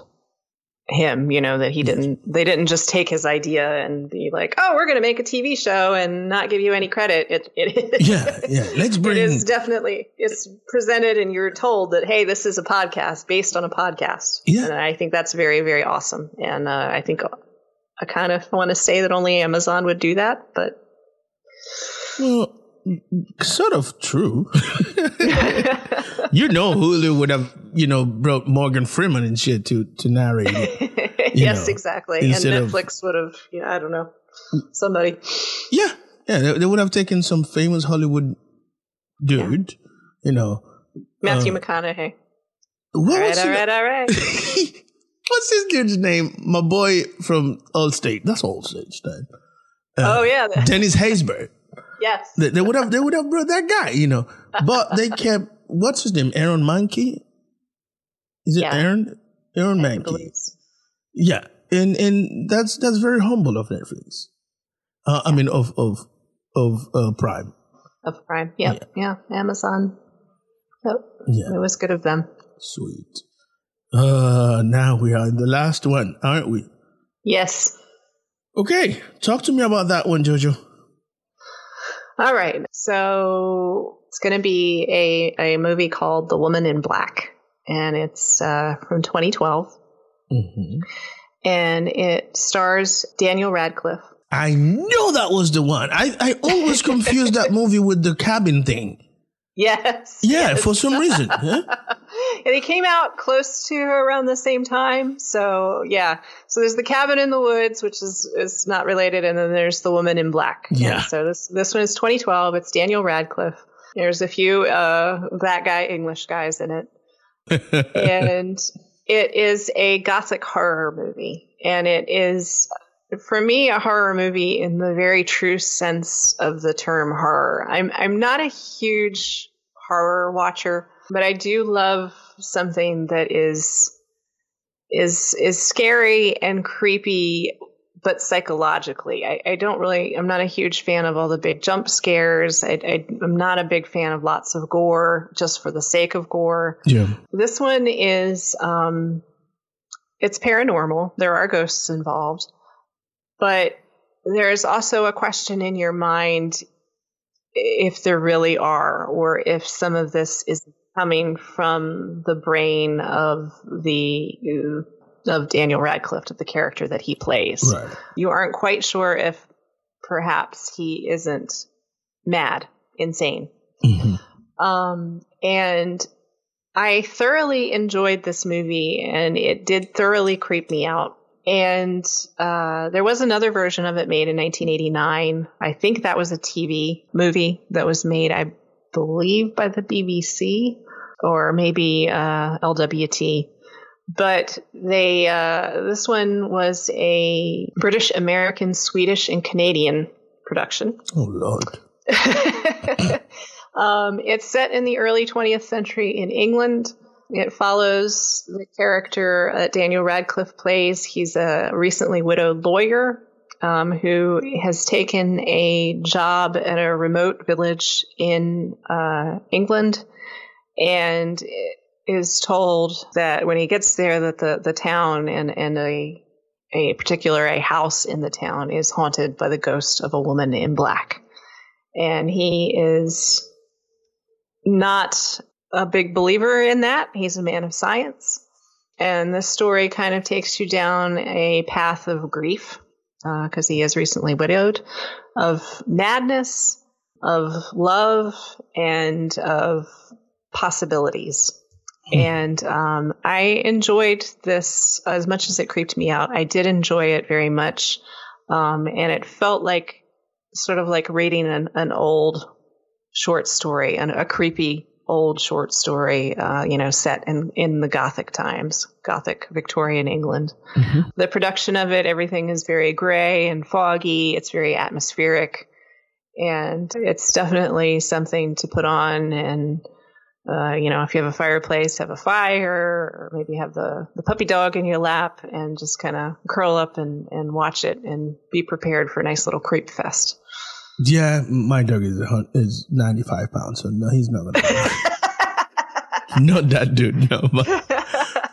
him. You know that he didn't they didn't just take his idea and be like, oh, we're going to make a TV show and not give you any credit. It it Yeah, yeah. Let's bring it is definitely it's presented and you're told that hey this is a podcast based on a podcast Yeah. and i think that's very very awesome and uh, i think i kind of want to say that only amazon would do that but Well, sort of true. you know, Hulu would have, you know, brought Morgan Freeman and shit to to narrate it. yes know, exactly and instead of- netflix would have you know, i don't know somebody Yeah, yeah, they, they would have taken some famous Hollywood dude, you know. matthew Uh, mcconaughey What all right all right all right What's this dude's name? My boy from Allstate. That's Allstate, Stan. oh yeah Dennis Haysbert. Yes They, they would have they would have brought that guy, you know. But they kept what's his name? Aaron Mahnke? Is it Yeah. Aaron? Aaron Mahnke. Yeah, and and that's that's very humble of Netflix. Uh, I mean, of of of uh, Prime. of prime yep yeah, amazon yep Yeah, it was good of them sweet. Uh, now we are in the last one, aren't we? yes Okay, talk to me about that one, Jojo. All right. So it's going to be a, a movie called The Woman in Black, and it's uh, from 2012. Mm-hmm. and it stars Daniel Radcliffe. I know that was the one. I, I always confused that movie with the cabin thing. Yes. Yeah, yes. for some reason. Huh? and it came out close to around the same time. So yeah. So there's the cabin in the woods, which is is not related, and then there's the woman in black. Yeah. And so this this one is 2012. It's Daniel Radcliffe. There's a few uh, black guy English guys in it, and it is a gothic horror movie, and it is for me a horror movie in the very true sense of the term horror. I'm I'm not a huge horror watcher, but I do love something that is is is scary and creepy but psychologically. I, I don't really I'm not a huge fan of all the big jump scares. I, I I'm not a big fan of lots of gore just for the sake of gore. Yeah. This one is um it's paranormal. There are ghosts involved. But there's also a question in your mind if there really are, or if some of this is coming from the brain of the of Daniel Radcliffe, of the character that he plays. Right. You aren't quite sure if perhaps he isn't mad, insane. Mhm. Um, and I thoroughly enjoyed this movie, and it did thoroughly creep me out. And uh, there was another version of it made in 1989. I think that was a TV movie that was made, I believe, by the BBC or maybe uh, LWT. But they uh, this one was a British, American, Swedish, and Canadian production. Oh Lord. um, it's set in the early 20th century in England. It follows the character that Daniel Radcliffe plays. He's a recently widowed lawyer um, who has taken a job at a remote village in uh, England and is told that when he gets there that the, the town and, and a a particular a house in the town is haunted by the ghost of a woman in black and he is not a big believer in that. He's a man of science. And this story kind of takes you down a path of grief because uh, he is recently widowed, of madness, of love, and of possibilities. And um, I enjoyed this as much as it creeped me out. I did enjoy it very much. Um, and it felt like sort of like reading an, an old short story and a creepy old short story, uh, you know, set in, in the Gothic times, Gothic Victorian England. Mhm. The production of it, everything is very gray and foggy. It's very atmospheric. And it's definitely something to put on. And, uh, you know, if you have a fireplace, have a fire, or maybe have the, the puppy dog in your lap and just kind of curl up and, and watch it and be prepared for a nice little creep fest. Yeah, my dog is is ninety five pounds, so no, he's not gonna. not that dude, no. But,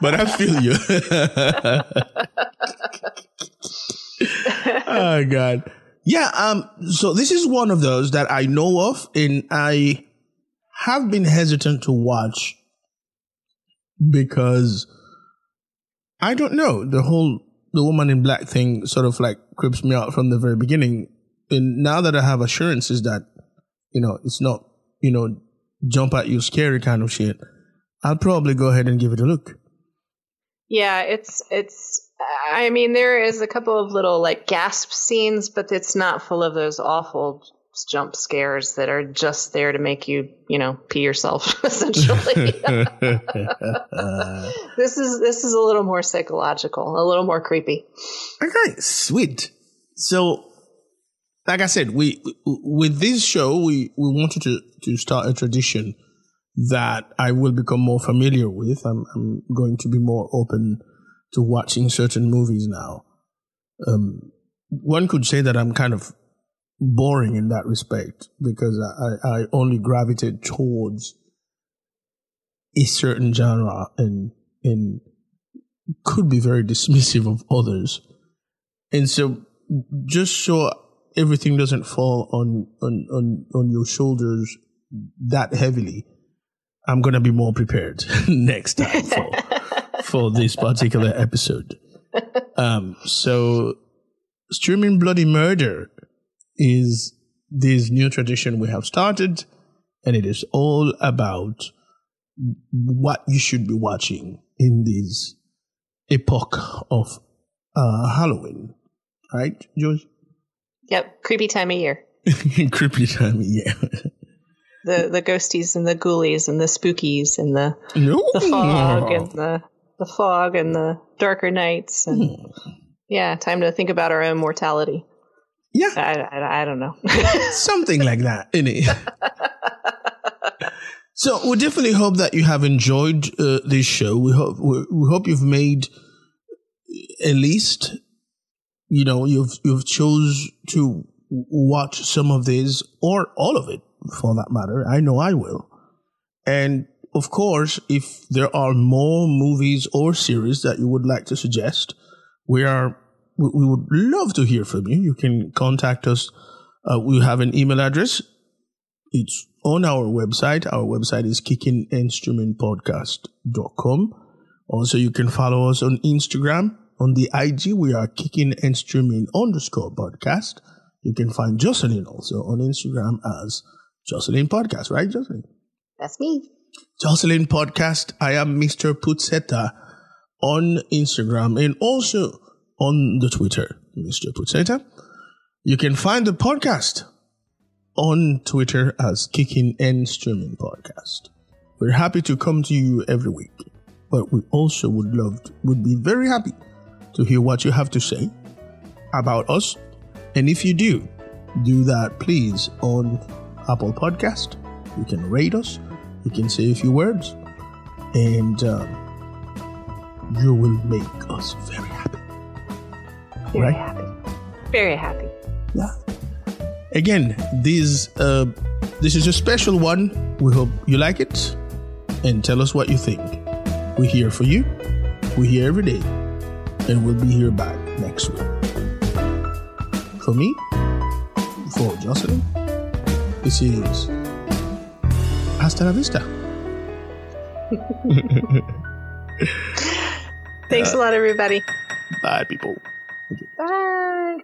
but I feel you. oh God, yeah. Um. So this is one of those that I know of, and I have been hesitant to watch because I don't know the whole the woman in black thing sort of like creeps me out from the very beginning. And now that I have assurances that you know it's not you know jump at you scary kind of shit, I'll probably go ahead and give it a look. Yeah, it's it's. I mean, there is a couple of little like gasp scenes, but it's not full of those awful jump scares that are just there to make you, you know, pee yourself. Essentially, this is this is a little more psychological, a little more creepy. Okay, sweet. So, like I said, we with this show, we we wanted to to start a tradition that I will become more familiar with. I'm I'm going to be more open to watching certain movies now. Um, one could say that I'm kind of boring in that respect because I, I only gravitate towards a certain genre and and could be very dismissive of others. And so just so everything doesn't fall on on on, on your shoulders that heavily, I'm gonna be more prepared next time for for this particular episode. Um, so streaming bloody murder is this new tradition we have started, and it is all about what you should be watching in this epoch of uh, Halloween, right, George? Yep, creepy time of year. Creepy time, yeah. The the ghosties and the ghoulies and the spookies and the No, the fog and the the fog and the darker nights and Hmm. yeah, time to think about our own mortality. yeah, I, I, I don't know. something like that, innit? so we definitely hope that you have enjoyed uh, this show. We hope we, we hope you've made at least you know you've you've chose to watch some of this or all of it for that matter. I know I will, and of course, if there are more movies or series that you would like to suggest, we are we would love to hear from you. You can contact us. Uh, we have an email address. It's on our website. Our website is kickingandstreamingpodcast.com. Also, you can follow us on Instagram. On the IG, we are kicking and streaming underscore podcast. You can find Jocelyn also on Instagram as Jocelyn Podcast, right, Jocelyn? That's me. Jocelyn Podcast. I am Mr. Putzetta on Instagram and also on the Twitter, Mr. Putzetta. You can find the podcast on Twitter as Kicking and Streaming Podcast. We're happy to come to you every week, but we also would love, to, would be very happy to hear what you have to say about us. And if you do, do that please on Apple Podcast. You can rate us. You can say a few words, and um, you will make us very happy. Very Right. happy. Very happy. Yeah. Again, this uh, this is a special one. We hope you like it, and tell us what you think. We're here for you. We're here every day, and we'll be here back next week. For me, for Jocelyn, this is hasta la vista. Thanks a lot, everybody. Bye, people. Bye.